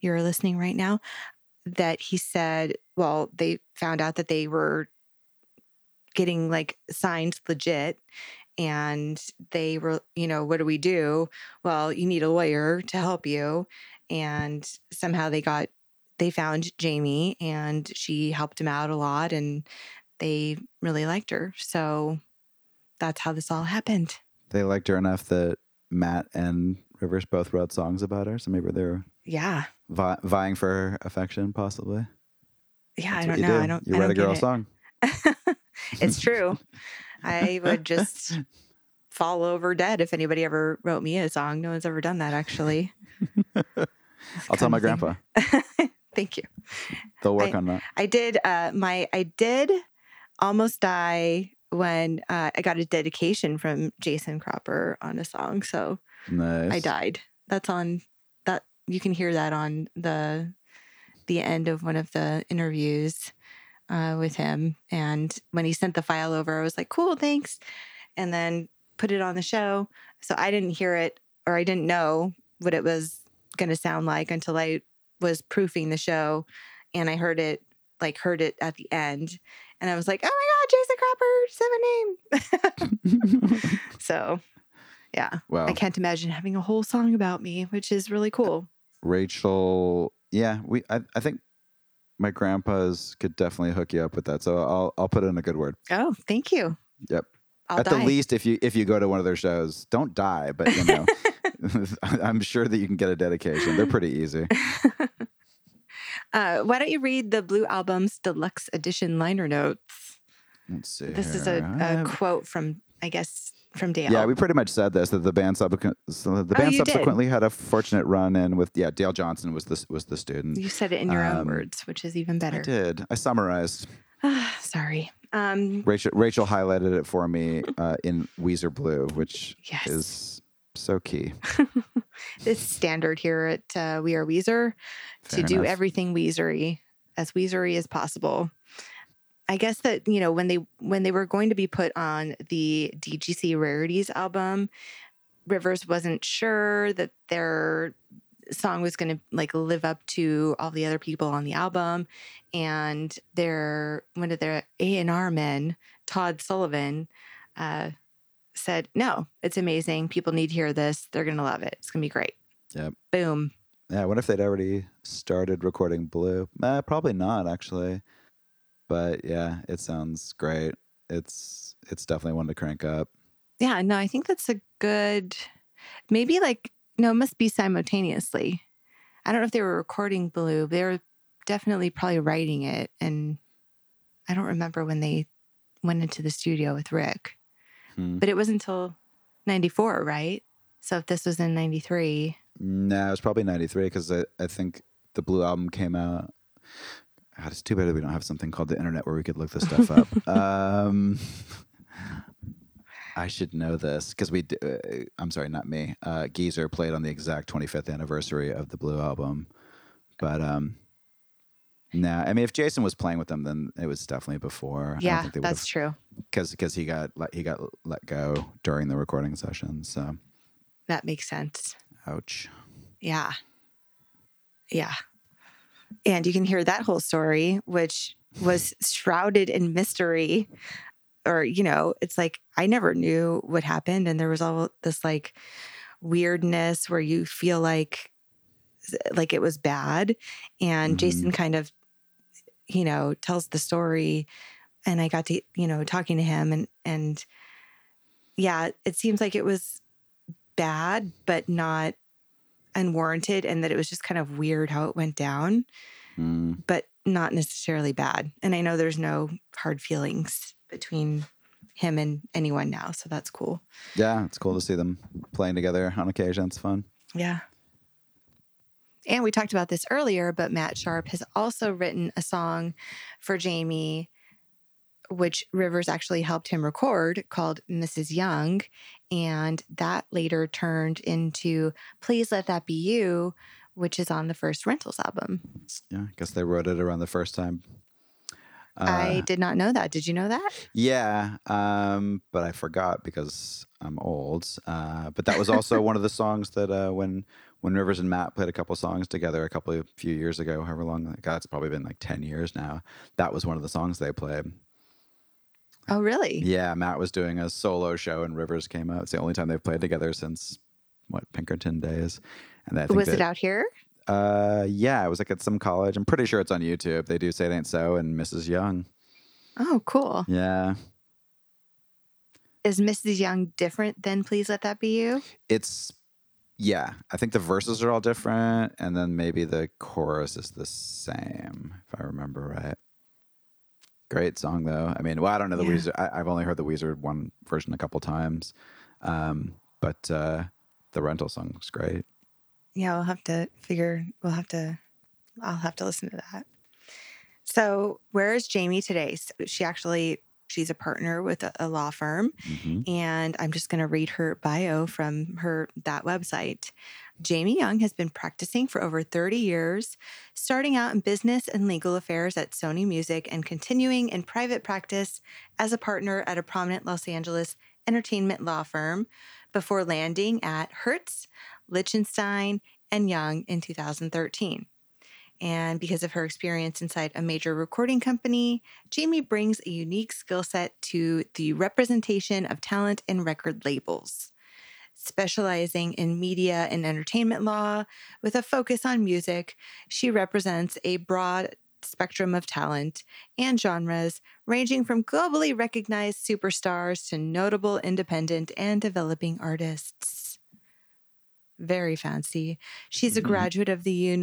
you're listening right now, that he said, well, they found out that they were getting like signed legit and they were you know what do we do? Well you need a lawyer to help you. And somehow they got they found jamie and she helped him out a lot and they really liked her. So that's how this all happened. They liked her enough that Matt and Rivers both wrote songs about her, so maybe they're yeah vi- vying for her affection, possibly. yeah That's i don't know do. i don't You I write a don't girl it. song. it's true i would just fall over dead if anybody ever wrote me a song no one's ever done that actually I'll tell my grandpa. thank you They'll work I- on that. I did uh my I did almost die when uh, I got a dedication from Jason Cropper on a song. So Nice. I died. That's on you can hear that on the the end of one of the interviews uh, with him. And when he sent the file over, I was like, cool, thanks. And then put it on the show. So I didn't hear it or I didn't know what it was going to sound like until I was proofing the show and I heard it, like, heard it at the end. And I was like, oh my God, Jason Cropper, my name. so yeah, well, I can't imagine having a whole song about me, which is really cool. Rachel, yeah, we. I, I think my grandpa's could definitely hook you up with that. So I'll I'll put in a good word. Oh, thank you. Yep. I'll At die. the least, if you if you go to one of their shows, don't die. But you know, I'm sure that you can get a dedication. They're pretty easy. uh, why don't you read the Blue Album's deluxe edition liner notes? Let's see. This is a, a quote from, I guess, from Dale. Yeah, we pretty much said this that the band subsequent so the Oh, band did. subsequently had a fortunate run in with yeah Dale Johnson was the was the student. You said it in your own Um, words, which is even better. I did. I summarized. Sorry. Um, Rachel Rachel highlighted it for me uh, in Weezer Blue, which Yes. is so key. this standard here at uh, We Are Weezer to Fair do everything Weezery as Weezery as possible. I guess that you know when they when they were going to be put on the DGC Rarities album, Rivers wasn't sure that their song was going to like live up to all the other people on the album, and their one of their A and R men, Todd Sullivan, uh, said, "No, it's amazing. People need to hear this. They're going to love it. It's going to be great." Yep. Boom. Yeah, I wonder if they'd already started recording Blue. Uh, probably not, actually. But yeah, it sounds great. It's it's definitely one to crank up. Yeah, no, I think that's a good, maybe like, no, it must be simultaneously. I don't know if they were recording Blue, they were definitely probably writing it. And I don't remember when they went into the studio with Rick, Hmm. but it was until 94, right? So if this was in 93, No, it was probably '93 because I, I think the Blue album came out. God, it's too bad that we don't have something called the internet where we could look this stuff up. um, I should know this because we. Uh, I'm sorry, not me. Uh, Geezer played on the exact 25th anniversary of the Blue album, but um, nah. I mean, if Jason was playing with them, then it was definitely before. I don't yeah, think they that's true. because because he got let, he got let go during the recording session. So, That makes sense. ouch. Yeah. Yeah. And you can hear that whole story, which was shrouded in mystery. Or, you know, it's like I never knew what happened. And there was all this like weirdness where you feel like like it was bad. And Mhm. Jason kind of, you know, tells the story. And I got to, you know, talking to him and and yeah, it seems like it was bad, but not unwarranted, and that it was just kind of weird how it went down, Mm. but not necessarily bad. And I know there's no hard feelings between him and anyone now, so that's cool. Yeah, it's cool to see them playing together on occasion. It's fun. Yeah. And we talked about this earlier, but Matt Sharp has also written a song for Jamie, which Rivers actually helped him record called Mrs. Young. And that later turned into Please Let That Be You, which is on the first Rentals album. Yeah, I guess they wrote it around the first time. I Uh, did not know that. Did you know that? Yeah, um, but I forgot because I'm old. Uh, but that was also one of the songs that uh, when when Rivers and Matt played a couple songs together a couple of few years ago, however long, God, it's probably been like ten years now. That was one of the songs they played. Oh, really? Yeah, Matt was doing a solo show and Rivers came out. It's the only time they've played together since what Pinkerton days. And I think Was that, it out here? Uh, yeah, it was like at some college. I'm pretty sure it's on YouTube. They do "Say It Ain't So" and "Mrs. Young." Oh, cool. Yeah, Is Mrs. Young different than Please Let That Be You? it's yeah. I think the verses are all different, and then maybe the chorus is the same, if I remember right. Great song though. I mean, well, I don't know the Yeah. Weezer. I, I've only heard the Weezer one version a couple times, um, but uh, the rental song was great. Yeah, we'll have to figure, we'll have to, I'll have to listen to that. So, where is Jamie today? So she actually, she's a partner with a, a law firm, hmm and I'm just going to read her bio from her that website. Jamie Young has been practicing for over 30 years, starting out in business and legal affairs at Sony Music and continuing in private practice as a partner at a prominent Los Angeles entertainment law firm before landing at Hertz, Lichtenstein, and Young in 2013. And because of her experience inside a major recording company, Jamie brings a unique skill set to the representation of talent in record labels. Specializing in media and entertainment law with a focus on music, she represents a broad spectrum of talent and genres, ranging from globally recognized superstars to notable independent and developing artists. Very fancy. She's a Mhm. graduate of the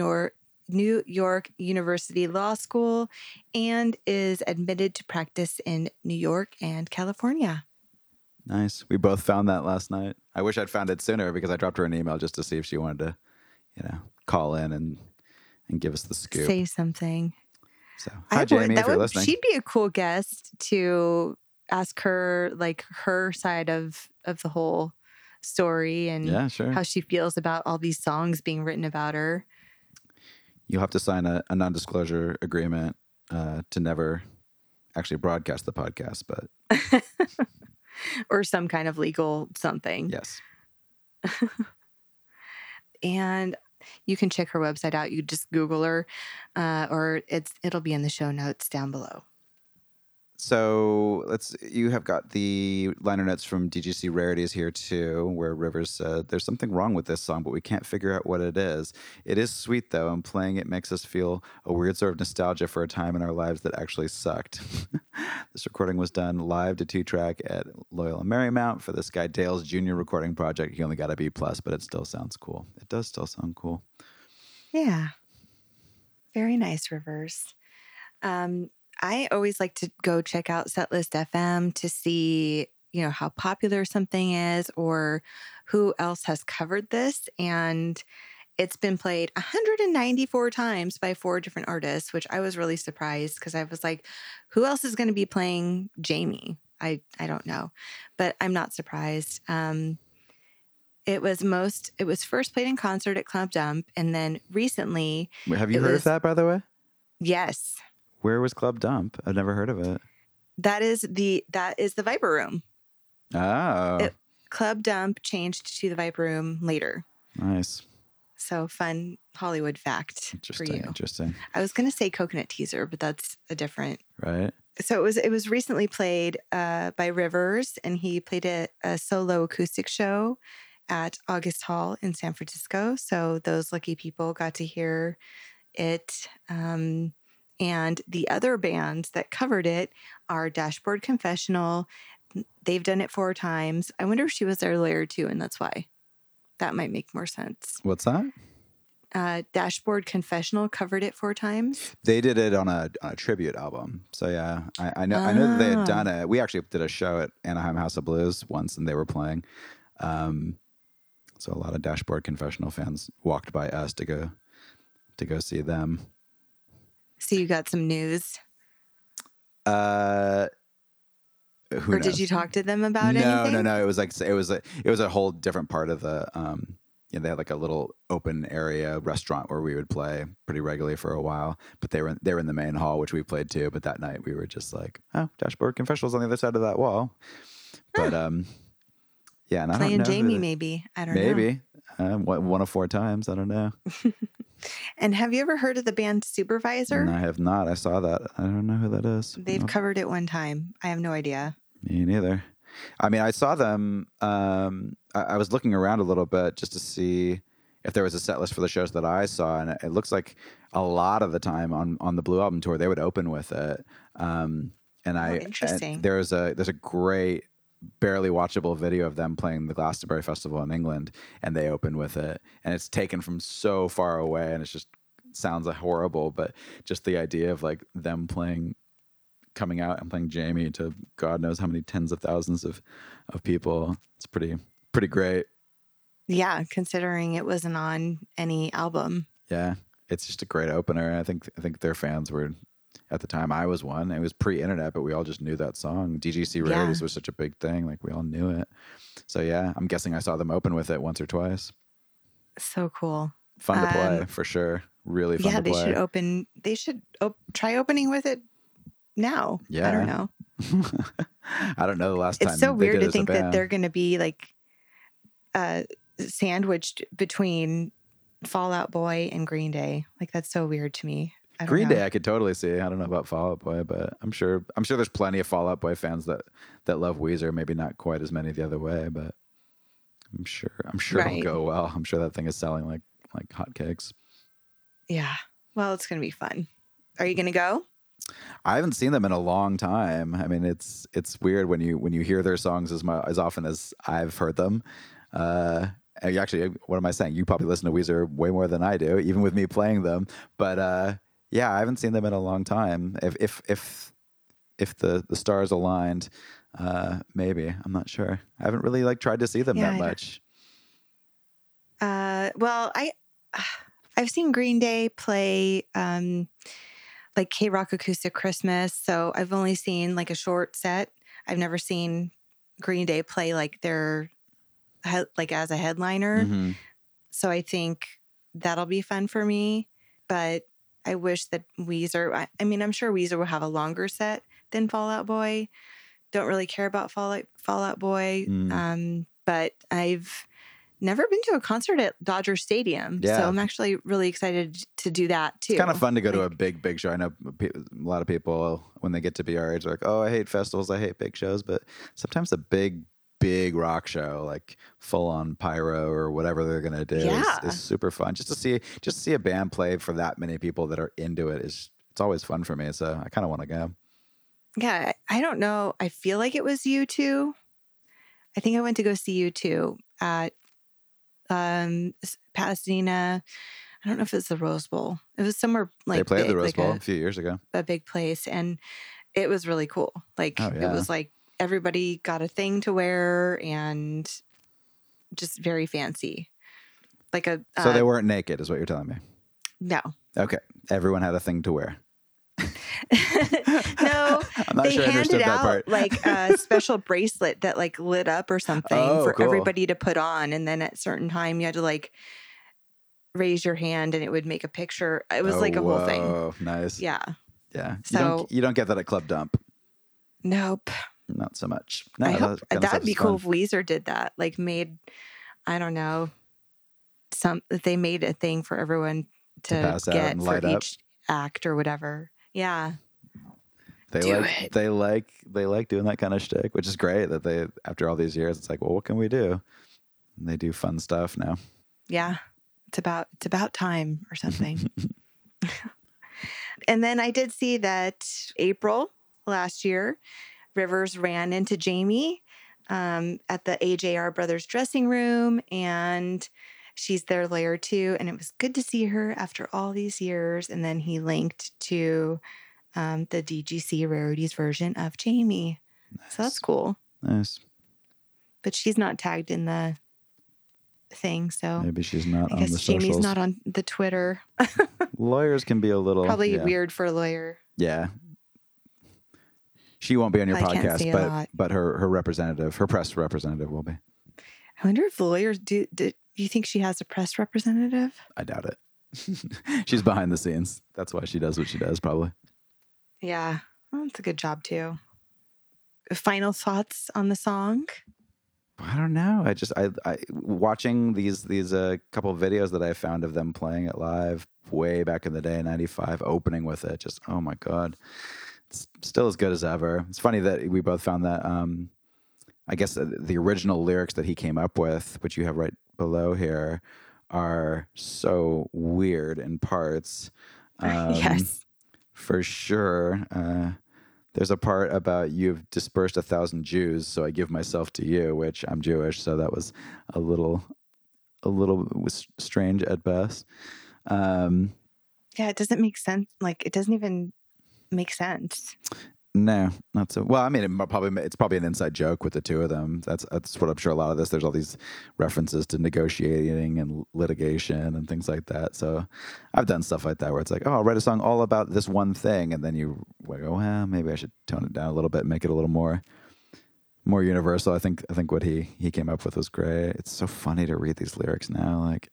New York University Law School and is admitted to practice in New York and California. Nice. We both found that last night. I wish I'd found it sooner because I dropped her an email just to see if she wanted to, you know, call in and and give us the scoop. Say something. so, I hi would- Jamie, that if you're would- listening. She'd be a cool guest to ask her like her side of of the whole story and yeah, sure. how she feels about all these songs being written about her. You'll have to sign a, a non-disclosure agreement uh, to never actually broadcast the podcast. But or some kind of legal something. yes, And you can check her website out. You just Google her, uh, or it's it'll be in the show notes down below. So let's. You have got the liner notes from DGC Rarities here too, where Rivers said, "There's something wrong with this song, but we can't figure out what it is. It is sweet though, and playing it makes us feel a weird sort of nostalgia for a time in our lives that actually sucked." this recording was done live to two track at Loyola Marymount for this guy Dale's junior recording project. He only got a B plus, but it still sounds cool. It does still sound cool. Yeah. Very nice, Rivers. Um, I always like to go check out Setlist FM to see, you know, how popular something is or who else has covered this. And it's been played 194 times by four different artists, which I was really surprised because I was like, who else is going to be playing Jamie? I, I don't know, but I'm not surprised. Um, it was most, it was first played in concert at Club Dump. And then recently, Have you heard was- of that, by the way? yes, Where was Club Dump? I've never heard of it. that is the, that is the Viper Room. Oh, It- Club Dump changed to the Viper Room later. nice. So fun Hollywood fact for Interesting. you. Interesting. I was going to say Coconut Teaszer, but that's a different. Right. So it was it was recently played uh, by Rivers, and he played a, a solo acoustic show at August Hall in San Francisco. So those lucky people got to hear it. Um, and the other bands that covered it are Dashboard Confessional. They've done it four times. I wonder if she was there later too, and that's why. That might make more sense. What's that? Uh, Dashboard Confessional covered it four times. They did it on a on a tribute album. So yeah, I, I know I know that they Ah. had done it. We actually did a show at Anaheim House of Blues once, and they were playing. Um, so a lot of Dashboard Confessional fans walked by us to go to go see them. So you got some news, Uh, who or did you talk to them about it? no, anything? No, no, It was like it was a it was a whole different part of the um. You know, they had like a little open area restaurant where we would play pretty regularly for a while. But they were they were in the main hall, which we played too. But that night we were just like, oh, Dashboard Confessionals on the other side of that wall. But um, yeah, and I Playing don't know Jamie, maybe. I don't know. maybe one one of four times. I don't know. And have you ever heard of the band Supervisor? And I have not. I saw that. I don't know who that is. They've No. covered it one time. I have no idea. Me neither. I mean, I saw them. Um, I, I was looking around a little bit just to see if there was a set list for the shows that I saw, and it, it looks like a lot of the time on on the Blue Album tour they would open with it. Um, and I and Oh, interesting. there's a there's a great barely watchable video of them playing the Glastonbury Festival in England, and they open with it, and it's taken from so far away, and it just sounds like horrible, but just the idea of like them playing coming out and playing Jamie to God knows how many tens of thousands of of people. It's pretty pretty great. Yeah, considering it wasn't on any album. Yeah, it's just a great opener. I think I think their fans were at the time I was one. It was pre-internet, but we all just knew that song. DGC Yeah. Rarities was such a big thing, like we all knew it. So yeah, I'm guessing I saw them open with it once or twice. So cool. Fun to play Um, for sure. Really fun to play. yeah, they should open. They should op- try opening with it now. Yeah, I don't know. I don't know the last time. It's so weird to think that they're going to be like uh, sandwiched between Fall Out Boy and Green Day. Like that's so weird to me. Green know. Day, I could totally see. I don't know about Fall Out Boy, but I'm sure I'm sure there's plenty of Fall Out Boy fans that that love Weezer. Maybe not quite as many the other way, but I'm sure I'm sure Right. it'll go well. I'm sure that thing is selling like like hotcakes. Yeah. Well, it's going to be fun. Are you going to go? I haven't seen them in a long time. I mean, it's it's weird when you when you hear their songs as mu- as often as I've heard them. Uh, actually, what am I saying? You probably listen to Weezer way more than I do, even with me playing them. But uh, yeah, I haven't seen them in a long time. If if if if the the stars aligned, uh, maybe I'm not sure. I haven't really like tried to see them Yeah, that I much. Uh, well, I I've seen Green Day play um, like KROQ Acoustic Christmas, so I've only seen like a short set. I've never seen Green Day play like their he- like as a headliner. Mhm. So I think that'll be fun for me. But I wish that Weezer. I, I mean, I'm sure Weezer will have a longer set than Fall Out Boy. Don't really care about Fallout Fall Out Boy, Mm. um, but I've never been to a concert at Dodger Stadium. Yeah. So I'm actually really excited to do that too. It's kind of fun to go to a big, big show. I know a lot of people when they get to be our age are like, "Oh, I hate festivals. I hate big shows." But sometimes a big, big rock show, like full on pyro or whatever they're gonna do, Yeah. is, is super fun. Just to see, just to see a band play for that many people that are into it is it's always fun for me. So I kind of want to go. Yeah, I don't know. I feel like it was U2. I think I went to go see U2 at um Pasadena. I don't know if it's the Rose Bowl. It was somewhere like they played big, the Rose like Bowl a- a, few years ago. a big place and it was really cool like Oh, it was like everybody got a thing to wear and just very fancy like a So uh, they weren't naked, is what you're telling me. no Okay, everyone had a thing to wear. no I'm not they sure I understood handed that out part. like a special bracelet that like lit up or something Oh, for cool. everybody to put on and then at certain time you had to like raise your hand and it would make a picture it was Oh, like a whole thing whoa, Nice. yeah Yeah. you So- don't you don't get that at Club Dump. nope Not so much. No, I that hope of that'd be cool fun. if Weezer did that. Like made, I don't know, some that they made a thing for everyone to, To pass out get and for up. each act or whatever. Yeah. They Do like it. they like they like doing that kind of shtick, which is great. That they after all these years, it's like, well, what can we do? And they do fun stuff now. Yeah. It's about it's about time or something. and then I did see that April last year, Rivers ran into Jamie um, at the AJR Brothers dressing room, and she's their lawyer too. And it was good to see her after all these years. And then he linked to um, the DGC Rarities version of Jamie. So that's cool. Nice. But she's not tagged in the thing. So Maybe she's not I on the guess Jamie's socials. not on the Twitter. Lawyers can be a little Probably yeah. weird for a lawyer. Yeah. She won't be on your can't podcast, but but her her representative, her press representative, will be. I wonder if lawyers do. Do you think she has a press representative? I doubt it. She's behind the scenes. That's why she does what she does, probably. Yeah, well, that's a good job too. Final thoughts on the song? I don't know. I just I, I watching these these uh, couple of videos that I found of them playing it live way back in the day, '95, opening with it. Just oh my god, it's still as good as ever. It's funny that we both found that. Um, I guess the, the original lyrics that he came up with, which you have right below here, are so weird in parts. Um, yes. for sure. Uh, there's a part about you've dispersed a thousand Jews, so I give myself to you, which I'm Jewish, so that was a little, a little strange at best. Um, Yeah, it doesn't make sense. Like it doesn't even make sense. no, not so. Well, I mean, it probably it's probably an inside joke with the two of them. That's that's what I'm sure. A lot of this, there's all these references to negotiating and litigation and things like that. So I've done stuff like that where it's like, oh, I'll write a song all about this one thing, and then you go, oh, well, maybe I should tone it down a little bit, make it a little more more universal. I think I think what he he came up with was great. It's so funny to read these lyrics now, like.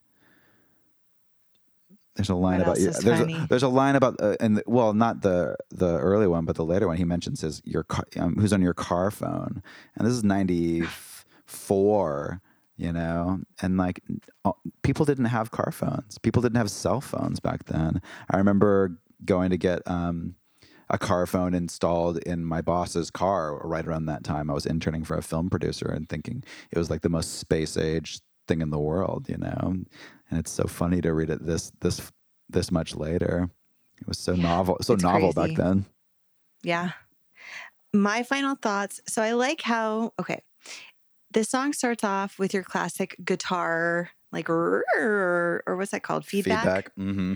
There's a line about you. There's a, there's a line about uh, and well, not the the early one, but the later one. He mentions his your car, um, who's on your car phone, and this is '94, you know, and like uh, people didn't have car phones. People didn't have cell phones back then. I remember going to get um, a car phone installed in my boss's car right around that time. I was interning for a film producer and thinking it was like the most space age thing in the world, you know. And it's so funny to read it this this this much later. It was so Yeah, novel, so novel crazy. back then. Yeah. My final thoughts. So I like how, okay, this song starts off with your classic guitar, like, or what's that called? Feedback. Mm-hmm.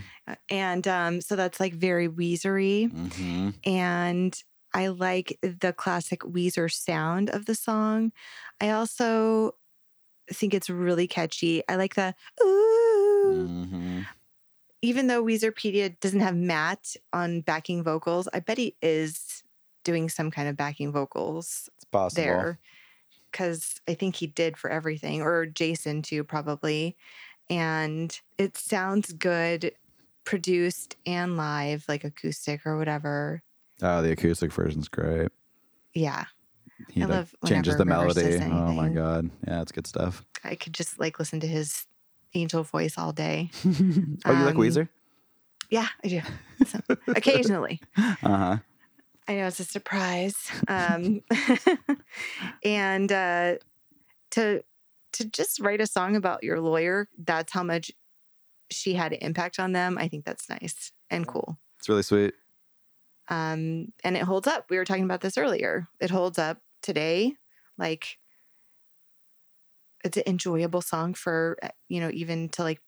And um, so that's like very Weezery. Mm-hmm. And I like the classic Weezer sound of the song. I also think it's really catchy. I like the ooh. Mm-hmm. Even though Weezerpedia doesn't have Matt on backing vocals, I bet he is doing some kind of backing vocals It's possible. there because I think he did for everything, or Jason too, probably. And it sounds good, produced and live, like acoustic or whatever. Oh, the acoustic version's great. Yeah, He I like, love changes the melody. Oh my god, yeah, it's good stuff. I could just like listen to his angel voice all day. oh, you like Um, Weezer? Yeah, I do. So, occasionally. Uh huh. I know it's a surprise. Um, and uh, to to just write a song about your lawyer, that's how much she had an impact on them. I think that's nice and cool. It's really sweet. Um, and it holds up. We were talking about this earlier. It holds up today. Like it's an enjoyable song for uh, you know even to like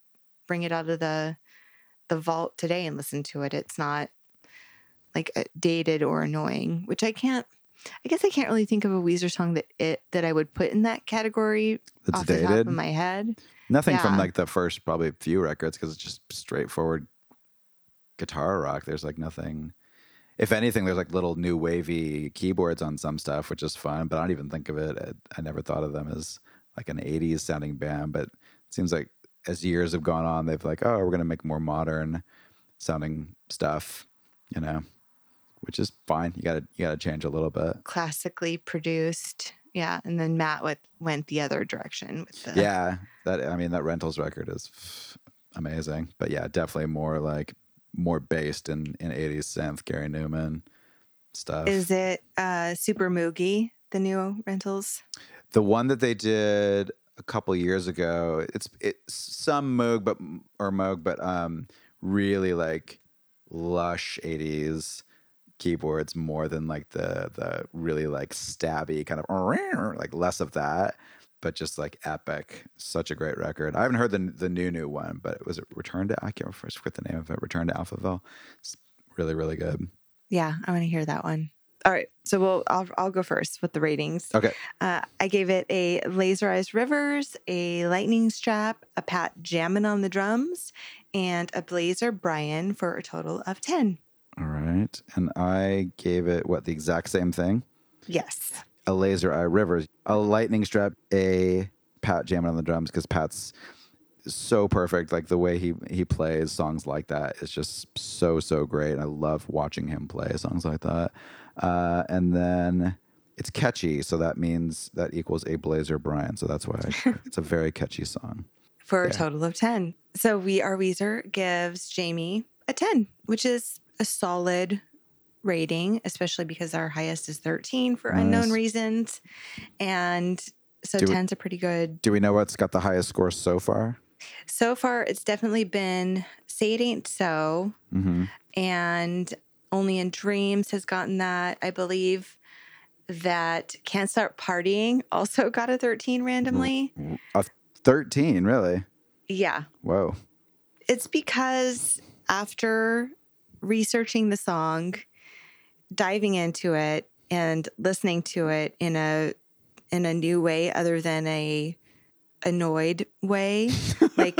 bring it out of the the vault today and listen to it. It's not like dated or annoying, which I can't. I guess I can't really think of a Weezer song that it that I would put in that category It's off the top dated. of my head. Nothing from like the first probably few records because it's just straightforward guitar rock. There's like nothing. If anything, there's like little new wavy keyboards on some stuff, which is fun. But I don't even think of it. I, I never thought of them as like an '80s sounding band. But it seems like as years have gone on, they've like, oh, we're gonna make more modern sounding stuff. You know, which is fine. You gotta you gotta change a little bit. Classically produced Yeah, and then Matt went went the other direction with the Yeah, that I mean that rentals record is amazing. But yeah, definitely more like more based in in 80s synth Gary Numan stuff. Is it uh Super Moogie, the new rentals? the one that they did a couple years ago, it's it's some Moog but or Moog but um really like lush 80s keyboards more than like the the really like stabby kind of like less of that but just like epic such a great record i haven't heard the the new new one but it was it return to i can't forget the name of it return to alphaville it's really really good Yeah, I want to hear that one. All right, so we'll I'll I'll go first with the ratings. okay Uh, I gave it a Laserized Rivers, a Lightning Strap, a Pat Jammin on the drums, and a Blazer Brian for a total of 10. all right and i gave it what the exact same thing Yes. A laser eye rivers a lightning strap a pat jamming on the drums because pat's so perfect like the way he he plays songs like that is just so so great and i love watching him play songs like that. Uh, and then it's catchy so that means that equals a blazer brian so that's why I, it's a very catchy song. For a total of 10. So we are Weezer gives Jamie a 10, which is a solid rating, especially because our highest is 13 for unknown reasons. And so Do we- 10's a pretty good do we know what's got the highest score so far So far, it's definitely been Say It Ain't So, mm-hmm. and Only in Dreams has gotten that. I believe that Can't Start Partying also got a 13 randomly. a 13 really Yeah. whoa It's because after researching the song, diving into it, and listening to it in a in a new way other than a annoyed way, like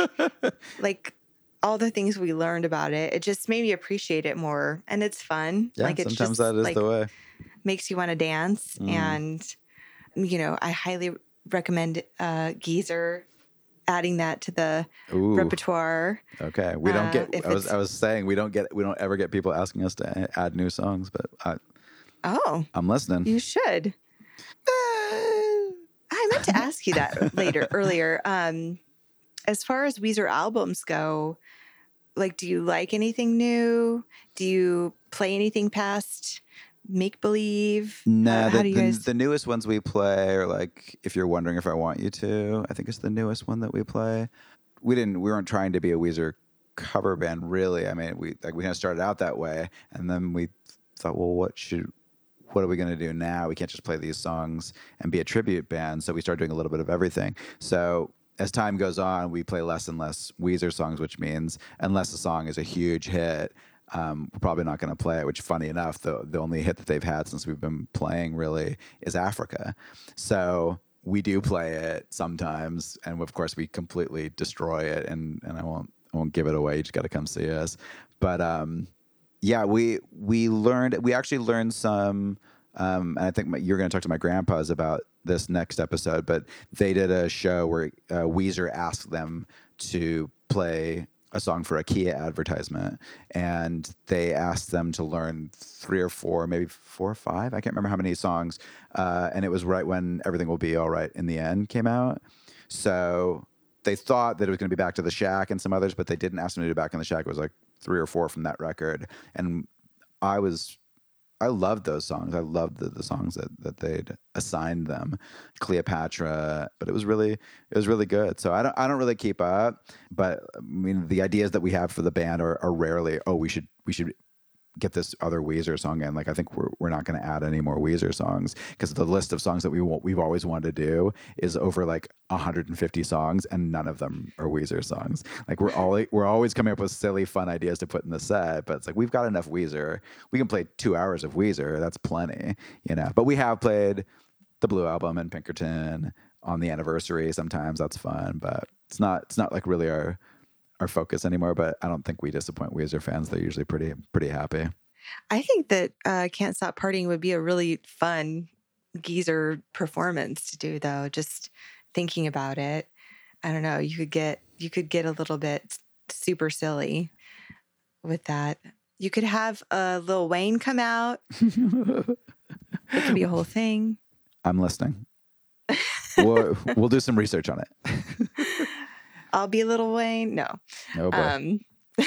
like all the things we learned about it, it just made me appreciate it more. And it's fun. yeah like it's sometimes just, that is like, the way makes you want to dance. Mm. And you know, I highly recommend uh Geezer adding that to the Ooh. repertoire. Okay, we don't Uh, get. I was I was saying we don't get we don't ever get people asking us to add new songs, but I, Oh, I'm listening. you should. I meant to ask you that later earlier. Um, as far as Weezer albums go, like, do you like anything new? Do you play anything past Make Believe? Nah, the, how do you the, guys? the newest ones we play are like if you're wondering if I want you to, I think it's the newest one that we play. We didn't we weren't trying to be a Weezer cover band really. I mean, we like we kind of started out that way and then we thought, well, what should what are we going to do now? We can't just play these songs and be a tribute band. So we started doing a little bit of everything. So as time goes on, we play less and less Weezer songs, which means unless a song is a huge hit, um, we're probably not going to play it. Which, funny enough, the the only hit that they've had since we've been playing really is Africa. So we do play it sometimes, and of course we completely destroy it. And and I won't I won't give it away. You just got to come see us. But um, yeah, we we learned we actually learned some. Um, and I think my, you're going to talk to my grandpas about this next episode. But they did a show where uh, Weezer asked them to play a song for a Kia advertisement, and they asked them to learn three or four, maybe four or five. I can't remember how many songs. Uh, and it was right when "Everything Will Be All Right" in the end came out. So they thought that it was going to be Back to the Shack and some others, but they didn't ask them to do Back in the Shack. It was like three or four from that record, and I was I loved those songs. I loved the, the songs that, that they'd assigned them, Cleopatra. But it was really it was really good. So I don't I don't really keep up. But I mean the ideas that we have for the band are, are rarely oh we should we should get this other Weezer song in. Like I think we're we're not going to add any more Weezer songs because the list of songs that we want, we've always wanted to do is over like 150 songs, and none of them are Weezer songs. Like we're always we're always coming up with silly, fun ideas to put in the set, but it's like we've got enough Weezer. We can play two hours of Weezer. That's plenty, you know. But we have played the Blue album and Pinkerton on the anniversary. Sometimes that's fun, but it's not it's not like really our our focus anymore. But I don't think we disappoint Weezer fans. They're usually pretty pretty happy. I think that uh, Can't Stop Partying would be a really fun geezer performance to do, though. Just thinking about it, I don't know. You could get you could get a little bit super silly with that. You could have uh, Lil Wayne come out. It could be a whole thing. I'm listening. we'll, we'll do some research on it. I'll be a Little Wayne. No. Oh boy. Um, be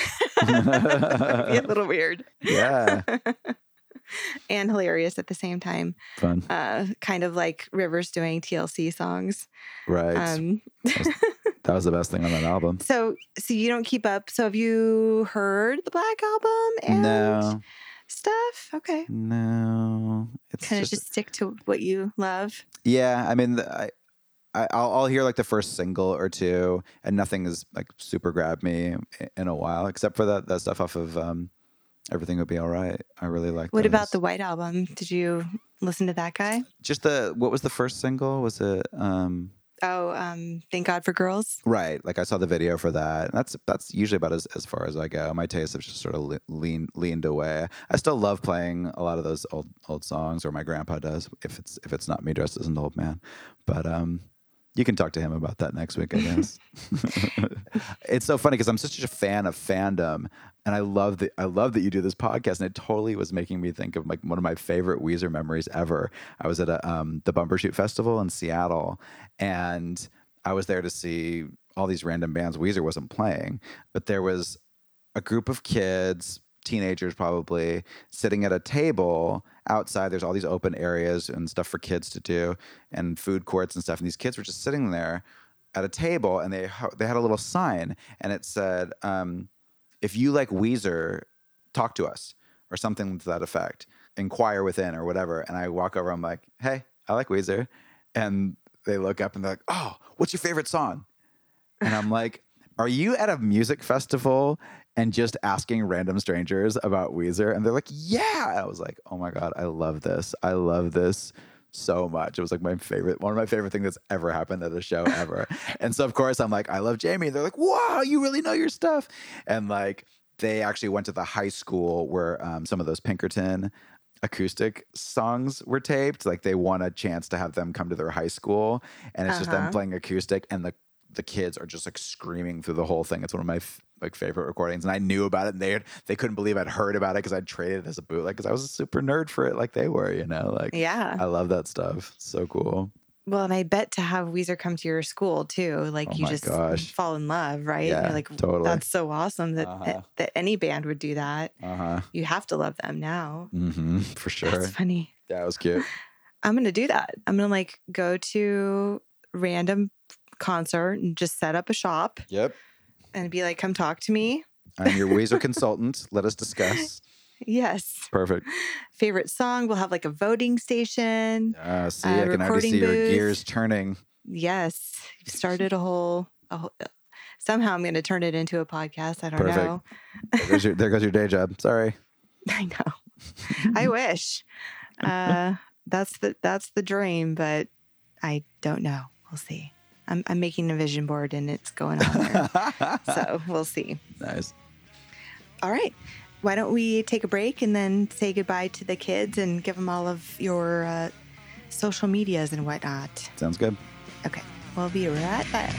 a little weird yeah. and hilarious at the same time. Fun. Uh, kind of like Rivers doing TLC songs. Right. Um, that was the best thing on that album. so, so you don't keep up. So, have you heard the Black album and No. stuff? Okay, No. It's kind of just, just stick to what you love. yeah. I mean, the, I, I, I'll, I'll hear like the first single or two, and nothing has like super grabbed me in a while, except for that that stuff off of um, Everything Would Be All Right. I really like. That. What about the White album? Did you listen to that guy? just the what was the first single? Was it um Oh, um, Thank God for Girls. right? Like I saw the video for that. That's that's usually about as, as far as I go. My tastes have just sort of le- lean leaned away. I still love playing a lot of those old old songs, or my grandpa does if it's if it's not me dressed as an old man. But um, you can talk to him about that next week, I guess. it's so funny because I'm such a fan of fandom, and I love that I love that you do this podcast, and it totally was making me think of like one of my favorite Weezer memories ever. I was at a um, the Bumbershoot Festival in Seattle, and I was there to see all these random bands Weezer wasn't playing, but there was a group of kids, teenagers probably, sitting at a table outside. There's all these open areas and stuff for kids to do, and food courts and stuff. And these kids were just sitting there at a table, and they they had a little sign, and it said, um, "If you like Weezer, talk to us," or something to that effect. Inquire within, or whatever. And I walk over. I'm like, "Hey, I like Weezer," and they look up and they're like, "Oh, what's your favorite song?" And I'm like, are you at a music festival and just asking random strangers about Weezer? And they're like, yeah. I was like, oh my God, I love this. I love this so much. It was like my favorite, one of my favorite things that's ever happened at a show ever. and so, of course, I'm like, I love Jamie. They're like, wow, you really know your stuff. And like, they actually went to the high school where um, some of those Pinkerton acoustic songs were taped. Like they won a chance to have them come to their high school, and it's just them Uh-huh. playing acoustic, and the the kids are just like screaming through the whole thing. It's one of my f- like favorite recordings, and I knew about it, and they they couldn't believe I'd heard about it because I'd traded it as a bootleg because I was a super nerd for it, like they were, you know. Like Yeah. I love that stuff. So cool. Well, and I bet to have Weezer come to your school too, like Oh you just gosh. fall in love, right? Yeah, You're like, totally. that's so awesome that Uh-huh. that any band would do that. Uh huh. You have to love them now. Mm-hmm. For sure. That's funny. That was cute. I'm gonna do that. I'm gonna like go to random concert and just set up a shop Yep. and be like, come talk to me. I'm your Weezer consultant. Let us discuss. Yes. Perfect. Favorite song. We'll have like a voting station. Uh, see, I can already see your gears turning. Yes. You've started a whole, a whole somehow I'm gonna turn it into a podcast. I don't Perfect. know. There goes your, there goes your day job. Sorry. I know. I wish. Uh, that's the that's the dream, but I don't know. We'll see. I'm I'm making a vision board and it's going on there. so we'll see. nice. All right. Why don't we take a break and then say goodbye to the kids and give them all of your uh, social medias and whatnot? Sounds good. Okay. We'll be right back.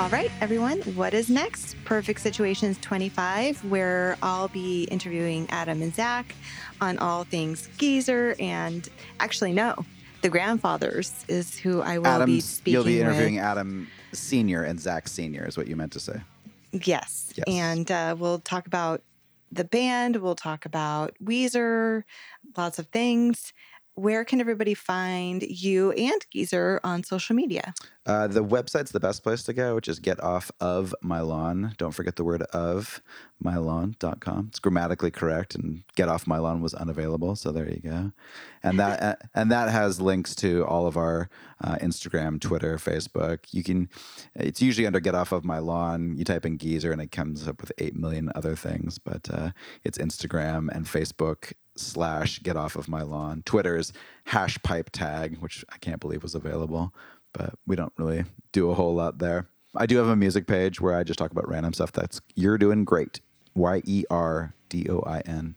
All right, everyone, what is next? Perfect Situations 25, where I'll be interviewing Adam and Zach on all things geezer. And actually, no, the grandfathers is who I will Adam, be speaking you'll be interviewing with. Adam Senior and Zach Senior, is what you meant to say. Yes. Yes. And uh, we'll talk about the band, we'll talk about Weezer, lots of things. Where can everybody find you and Geezer on social media? Uh, the website's the best place to go, which is get off of my lawn. Don't forget the word of mylawn.com. It's grammatically correct, and get off my lawn was unavailable. So there you go. And that uh, and that has links to all of our uh, Instagram, Twitter, Facebook. You can. It's usually under get off of my lawn. You type in geezer, and it comes up with eight million other things. But uh, it's Instagram and Facebook slash get off of my lawn. Twitter's hash pipe tag, which I can't believe was available but we don't really do a whole lot there. I do have a music page where I just talk about random stuff. That's You're Doing Great. Y E R D O I N.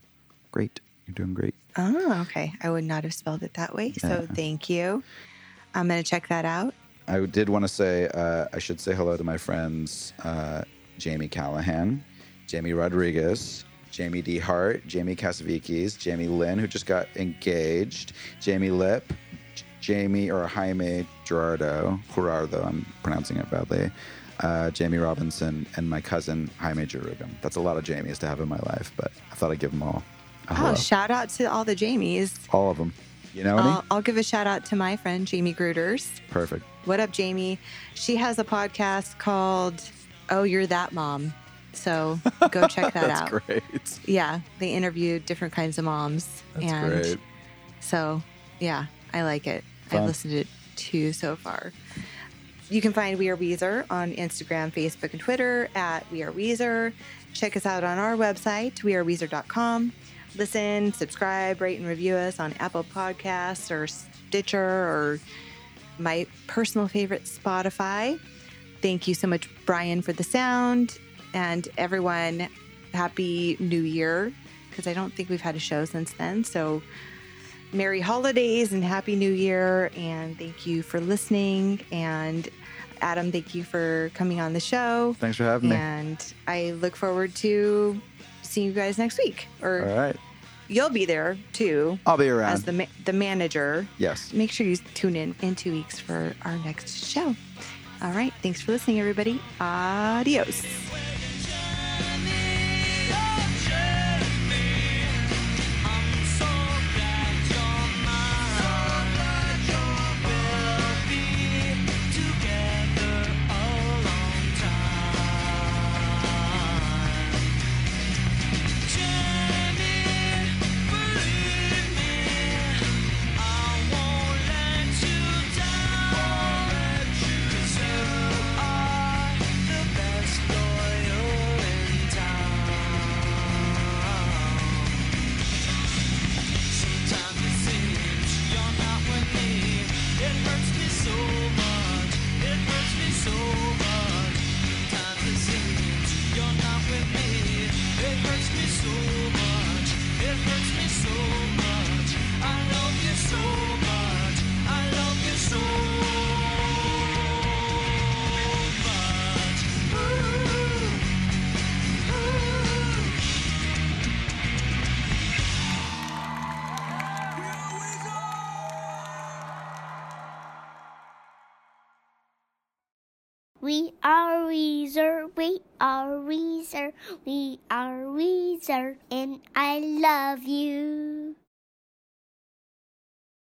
Great. You're doing great. Oh, okay. I would not have spelled it that way. So thank you. I'm going to check that out. I did want to say uh, I should say hello to my friends uh, Jamie Callahan, Jamie Rodriguez, Jamie D. Hart, Jamie Casavikis, Jamie Lynn, who just got engaged, Jamie Lip, J- Jamie or Jaime Gerardo, Gerardo, I'm pronouncing it badly, uh, Jamie Robinson, and my cousin Jaime Jerubin. That's a lot of Jamies to have in my life, but I thought I'd give them all a hello. Oh, shout out to all the Jamies. all of them. You know? I'll, I'll give a shout out to my friend Jamie Gruders. Perfect. What up, Jamie? She has a podcast called Oh, You're That Mom. So go check that That's out. great. Yeah, they interviewed different kinds of moms. That's and great. So, yeah, I like it. Fun. I've listened to it two so far. You can find We Are Weezer on Instagram, Facebook, and Twitter at We Are Weezer. Check us out on our website, weareweezer.com. Listen, subscribe, rate, and review us on Apple Podcasts or Stitcher or my personal favorite, Spotify. Thank you so much, Brian, for the sound. And everyone, happy new year, because I don't think we've had a show since then. So, Merry holidays and Happy New Year. And thank you for listening. And Adam, thank you for coming on the show. Thanks for having me. And I look forward to seeing you guys next week. Or All right. you'll be there too I'll be around. as the, ma- the manager. yes. Make sure you tune in in two weeks for our next show. All right. Thanks for listening, everybody. Adios. Weezer, we are Weezer, we are Weezer, and I love you.